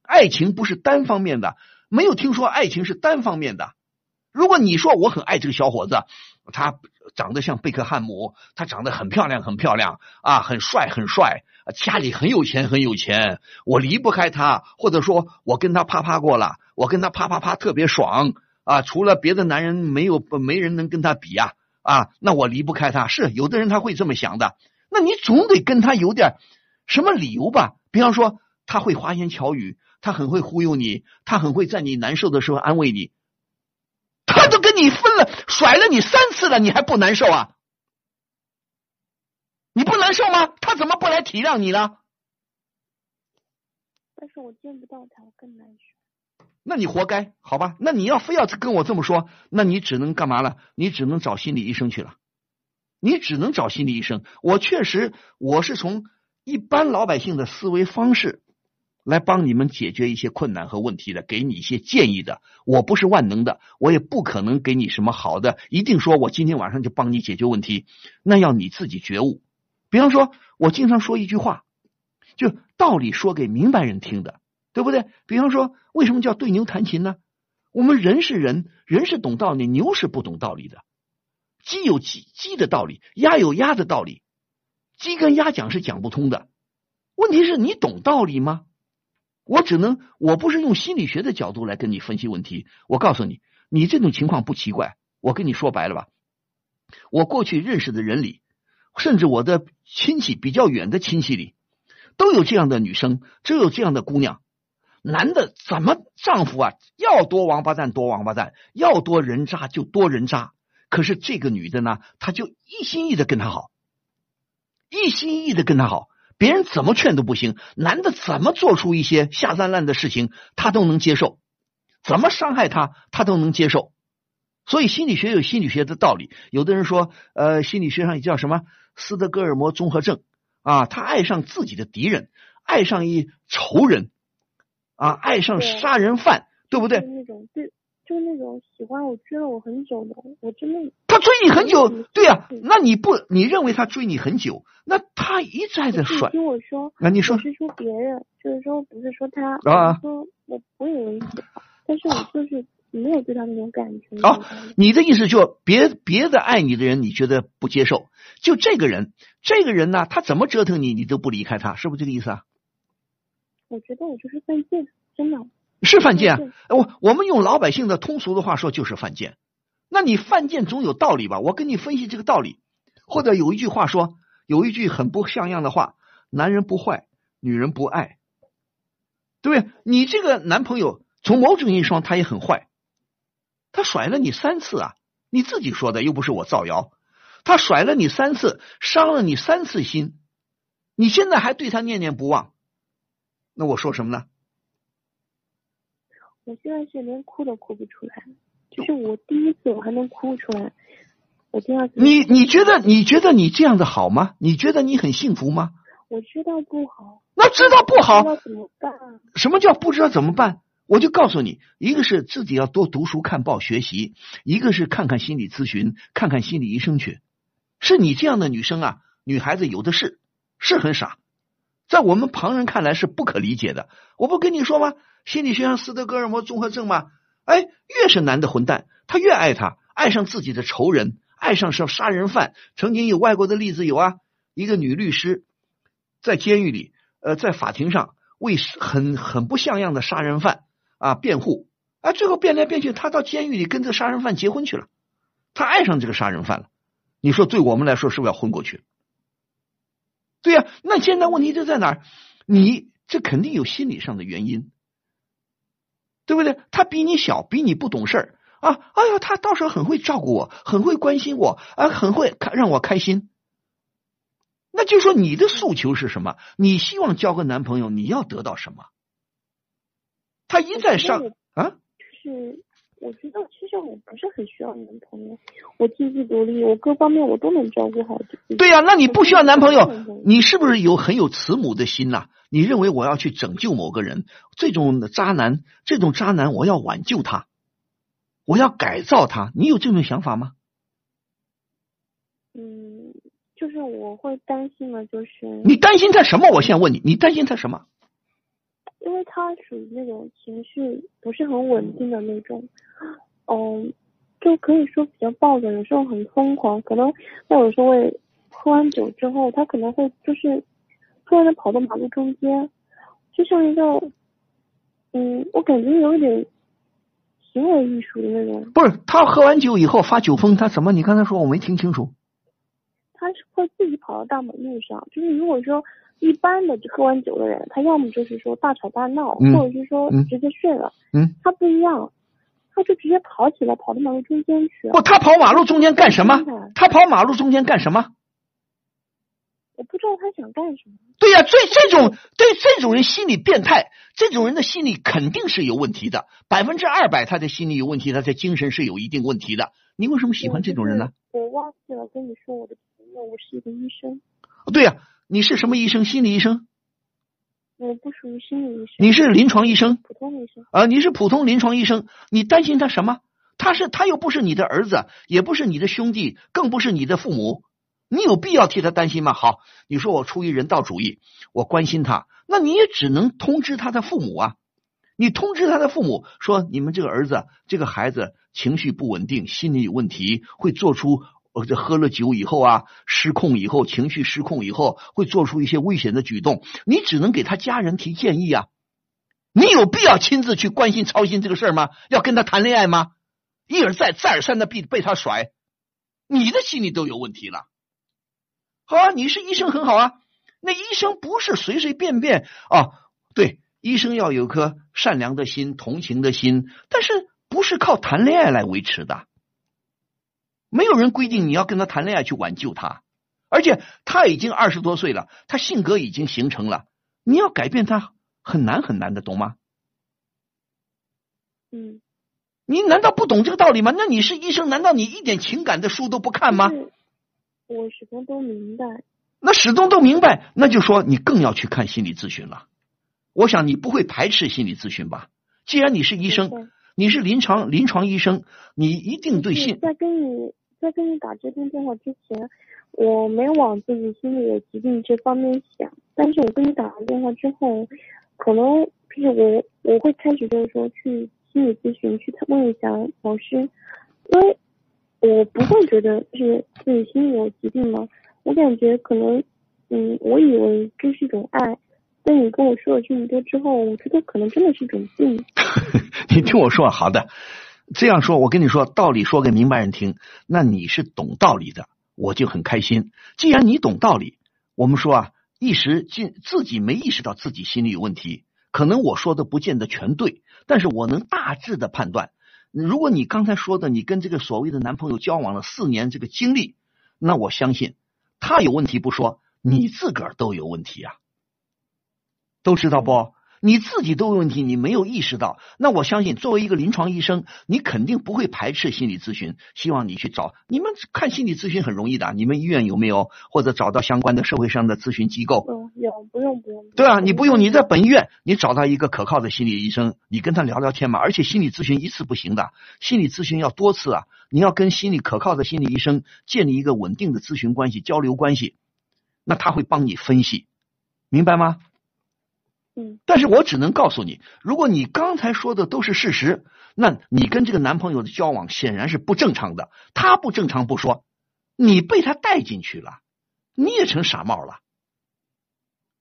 爱情不是单方面的，没有听说爱情是单方面的。如果你说我很爱这个小伙子，他长得像贝克汉姆，他长得很漂亮很漂亮啊，很帅很帅，家里很有钱很有钱，我离不开他，或者说我跟他啪啪过了，我跟他啪啪啪特别爽啊，除了别的男人没有没人能跟他比呀啊，那我离不开他。是有的人他会这么想的，那你总得跟他有点什么理由吧？比方说他会花言巧语，他很会忽悠你，他很会在你难受的时候安慰你。他都跟你分了，甩了你三次了，你还不难受啊？你不难受吗？他怎么不来体谅你呢？但是我见不到他，我更难受。那你活该，好吧？那你要非要跟我这么说，那你只能干嘛了？你只能找心理医生去了。你只能找心理医生。我确实，我是从一般老百姓的思维方式。来帮你们解决一些困难和问题的，给你一些建议的。我不是万能的，我也不可能给你什么好的，一定说我今天晚上就帮你解决问题。那要你自己觉悟。比方说，我经常说一句话，就道理说给明白人听的，对不对？比方说，为什么叫对牛弹琴呢？我们人是人，人是懂道理，牛是不懂道理的。鸡有鸡鸡的道理，鸭有鸭的道理，鸡跟鸭讲是讲不通的。问题是你懂道理吗？我只能，我不是用心理学的角度来跟你分析问题。我告诉你，你这种情况不奇怪。我跟你说白了吧，我过去认识的人里，甚至我的亲戚比较远的亲戚里，都有这样的女生，都有这样的姑娘。男的怎么丈夫啊，要多王八蛋多王八蛋，要多人渣就多人渣。可是这个女的呢，她就一心一意的跟他好，一心一意的跟他好。别人怎么劝都不行，男的怎么做出一些下三滥的事情，他都能接受；怎么伤害他，他都能接受。所以心理学有心理学的道理。有的人说，呃，心理学上也叫什么斯德哥尔摩综合症啊，他爱上自己的敌人，爱上一仇人啊，爱上杀人犯，对不对？那种对。就那种喜欢我追了我很久的，我真的他追你很久，对呀，那你不你认为他追你很久，那他一再的甩。听我说，那你说是说别人，就是说不是说他啊？说我我以为但是我就是没有对他那种感觉。好、你的意思就别别的爱你的人，你觉得不接受，就这个人，这个人呢，他怎么折腾你，你都不离开他，是不是这个意思啊？我觉得我就是犯贱，真的。是犯贱啊！我我们用老百姓的通俗的话说，就是犯贱。那你犯贱总有道理吧？我跟你分析这个道理，或者有一句话说，有一句很不像样的话：男人不坏，女人不爱，对不对？你这个男朋友从某种意义上他也很坏，他甩了你三次啊！你自己说的，又不是我造谣。他甩了你三次，伤了你三次心，你现在还对他念念不忘，那我说什么呢？我现在是连哭都哭不出来，就是我第一次我还能哭出来，我第二次你你觉得你觉得你这样的好吗？你觉得你很幸福吗？我知道不好，那知道不好那怎么办？什么叫不知道怎么办？我就告诉你，一个是自己要多读书看报学习，一个是看看心理咨询，看看心理医生去。是你这样的女生啊，女孩子有的是，是很傻，在我们旁人看来是不可理解的。我不跟你说吗？心理学上斯德哥尔摩综合症吗，哎，越是男的混蛋，他越爱他，爱上自己的仇人，爱上是杀人犯。曾经有外国的例子有啊，一个女律师在监狱里，呃，在法庭上为很很不像样的杀人犯啊辩护，啊，最后变来变去，她到监狱里跟这个杀人犯结婚去了，她爱上这个杀人犯了。你说对我们来说是不是要昏过去？对呀、那现在问题就在哪儿？你这肯定有心理上的原因，对不对？他比你小，比你不懂事儿啊！哎呀，他到时候很会照顾我，很会关心我啊，很会开让我开心。那就说你的诉求是什么？你希望交个男朋友，你要得到什么？他一再上啊，是我觉得其实我不是很需要男朋友，我经济独立，我各方面我都能照顾好自己。对呀、那你不需要男朋友，你是不是有很有慈母的心呐、你认为我要去拯救某个人，这种渣男，这种渣男，我要挽救他，我要改造他，你有这种想法吗？嗯，就是我会担心的，就是你担心他什么？我现在问你，你担心他什么？因为他属于那种情绪不是很稳定的那种，嗯，就可以说比较暴躁，有时候很疯狂，可能他有时候会喝完酒之后，他可能会就是突然的跑到马路中间，就像一个，嗯，我感觉有一点行为艺术的那种，不是他喝完酒以后发酒疯，他怎么？你刚才说我没听清楚。他是会自己跑到大马路上，就是如果说一般的喝完酒的人，他要么就是说大吵大闹，嗯或者是说嗯直接睡了，嗯，他不一样，他就直接跑起来，跑到马路中间去。不，他跑马路中间干什么？他跑马路中间干什么？我不知道他想干什么。对呀、这这种对这种人心理变态，这种人的心理肯定是有问题的，百分之二百他的心理有问题，他的精神是有一定问题的。你为什么喜欢这种人呢？我忘记了跟你说我的朋友，我是一个医生，对呀、你是什么医生？心理医生？我不属于心理医生。你是临床医生？普通医生。啊，你是普通临床医生，你担心他什么？他是他又不是你的儿子，也不是你的兄弟，更不是你的父母，你有必要替他担心吗？好，你说我出于人道主义，我关心他，那你也只能通知他的父母啊。你通知他的父母说，你们这个儿子、这个孩子情绪不稳定，心理有问题，会做出呃这喝了酒以后啊，失控以后，情绪失控以后，会做出一些危险的举动。你只能给他家人提建议啊。你有必要亲自去关心操心这个事儿吗？要跟他谈恋爱吗？一而再再而三的被被他甩，你的心里都有问题了。好啊，你是医生很好啊，那医生不是随随便便啊，对，医生要有颗善良的心、同情的心，但是不是靠谈恋爱来维持的。没有人规定你要跟他谈恋爱去挽救他，而且他已经二十多岁了，他性格已经形成了，你要改变他很难很难的，懂吗？嗯，你难道不懂这个道理吗？那你是医生，难道你一点情感的书都不看吗？我始终都明白。那始终都明白，那就说你更要去看心理咨询了。我想你不会排斥心理咨询吧？既然你是医生，你是临床临床医生，你一定对心在跟你在跟你打这通电话之前，我没往自己心里有疾病这方面想，但是我跟你打完电话之后，可能就是我我会开始就是说去心理咨询去问一下老师，因为我不会觉得是自己心里有疾病嘛？我感觉可能，嗯，我以为这是一种爱，但你跟我说了这么多之后，我觉得可能真的是种病。你听我说，好的，这样说，我跟你说道理说给明白人听，那你是懂道理的，我就很开心。既然你懂道理，我们说啊，一时尽自己没意识到自己心里有问题，可能我说的不见得全对，但是我能大致的判断。如果你刚才说的，你跟这个所谓的男朋友交往了四年，这个经历，那我相信他有问题不说，你自个儿都有问题啊，都知道不？你自己都有问题，你没有意识到，那我相信作为一个临床医生，你肯定不会排斥心理咨询。希望你去找你们看心理咨询很容易的，你们医院有没有或者找到相关的社会上的咨询机构？嗯，有，不用不用。对啊，你不用，你在本医院你找到一个可靠的心理医生，你跟他聊聊天嘛。而且心理咨询一次不行的，心理咨询要多次啊。你要跟心理可靠的心理医生建立一个稳定的咨询关系、交流关系，那他会帮你分析，明白吗？但是我只能告诉你，如果你刚才说的都是事实，那你跟这个男朋友的交往显然是不正常的。他不正常不说，你被他带进去了，你也成傻帽了，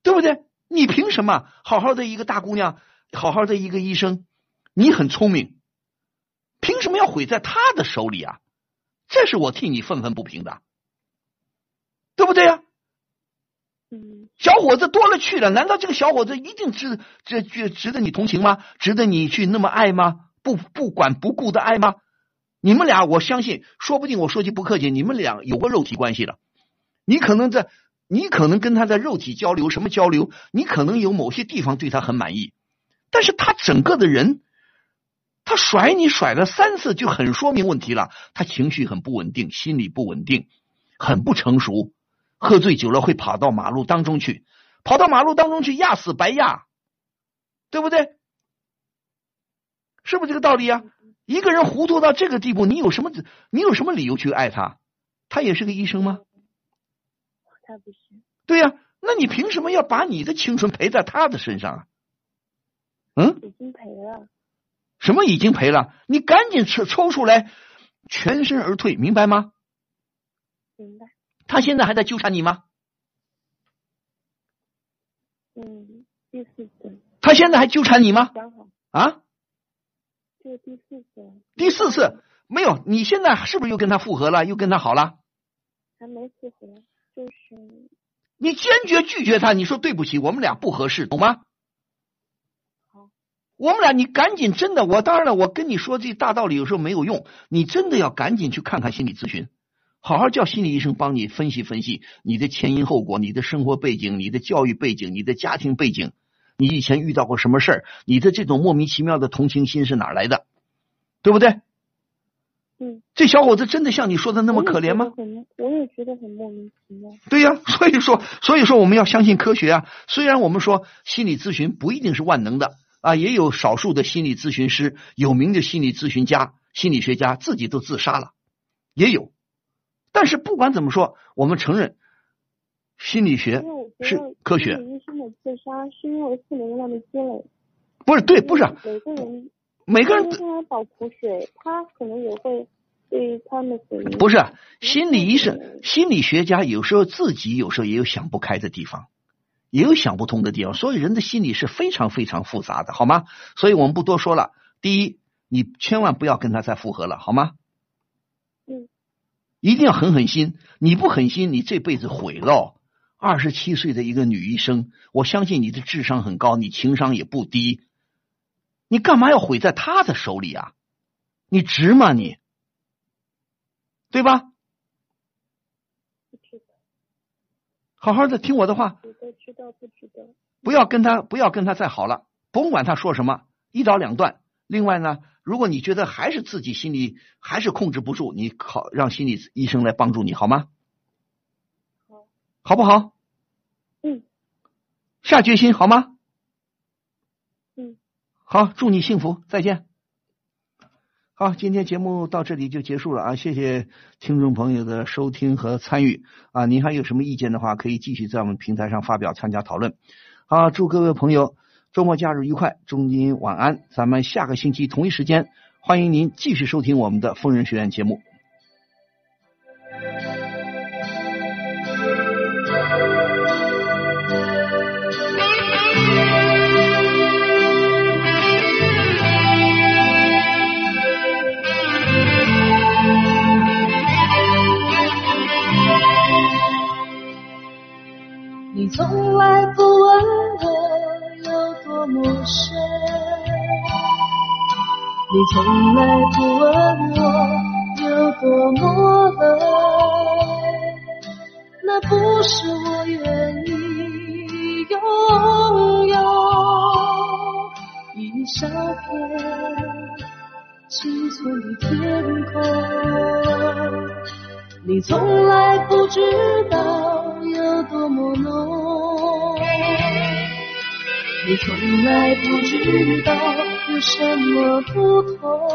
对不对？你凭什么好好的一个大姑娘，好好的一个医生，你很聪明，凭什么要毁在他的手里啊？这是我替你愤愤不平的，对不对呀？小伙子多了去了，难道这个小伙子一定值这值值得你同情吗？值得你去那么爱吗？不不管不顾的爱吗？你们俩，我相信，说不定我说句不客气，你们俩有过肉体关系了。你可能在，你可能跟他在肉体交流，什么交流？你可能有某些地方对他很满意，但是他整个的人，他甩你甩了三次，就很说明问题了。他情绪很不稳定，心理不稳定，很不成熟。喝醉酒了会跑到马路当中去，跑到马路当中去压死白压，对不对？是不是这个道理啊？一个人糊涂到这个地步，你有什么你有什么理由去爱他？他也是个医生吗？他不是。对呀，那你凭什么要把你的青春赔在他的身上啊？嗯？已经赔了。什么已经赔了？你赶紧抽抽出来，全身而退，明白吗？明白。他现在还在纠缠你吗？嗯，第四次。他现在还纠缠你吗？啊？这第四次。第四次没有？你现在是不是又跟他复合了？又跟他好了？还没复合，就是。你坚决拒绝他，你说对不起，我们俩不合适，懂吗？好。我们俩，你赶紧真的，我当然了，我跟你说这大道理有时候没有用，你真的要赶紧去看看心理咨询。好好叫心理医生帮你分析分析你的前因后果、你的生活背景、你的教育背景、你的家庭背景，你以前遇到过什么事儿？你的这种莫名其妙的同情心是哪来的？对不对？嗯。这小伙子真的像你说的那么可怜吗？我也觉得很莫名其妙。对呀，所以说，所以说我们要相信科学啊。虽然我们说心理咨询不一定是万能的啊，也有少数的心理咨询师、有名的心理咨询家、心理学家自己都自杀了，也有。但是不管怎么说，我们承认心理学是科学。医生的自杀是因为负能量的积累。不是对，不是每个人每个人都倒苦水，他可能也会对他们不是心理医生、心理学家有时候自己有时候也有想不开的地方，也有想不通的地方。所以人的心理是非常非常复杂的，好吗？所以我们不多说了。第一，你千万不要跟他再复合了，好吗？嗯。一定要狠狠心，你不狠心，你这辈子毁了。二十七岁的一个女医生，我相信你的智商很高，你情商也不低，你干嘛要毁在他的手里啊？你值吗你？对吧？好好的听我的话。知道不知道？不要跟他，不要跟他再好了，甭管他说什么，一刀两断。另外呢？如果你觉得还是自己心里还是控制不住，你考让心理医生来帮助你好吗？好，好不好？嗯。下决心好吗？嗯。好，祝你幸福，再见。好，今天节目到这里就结束了啊！谢谢听众朋友的收听和参与啊！您还有什么意见的话，可以继续在我们平台上发表参加讨论。好，祝各位朋友。周末假日愉快，祝您晚安。咱们下个星期同一时间，欢迎您继续收听我们的疯人学院节目。你从来不问我有多么深，你从来不问我有多么冷，那不是我愿意拥有一小片青春的天空，你从来不知道。有多么浓，你从来不知道有什么不同。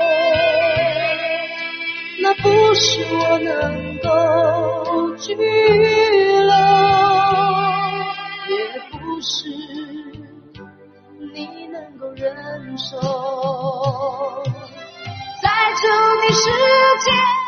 那不是我能够拘留，也不是你能够忍受。在这个世界。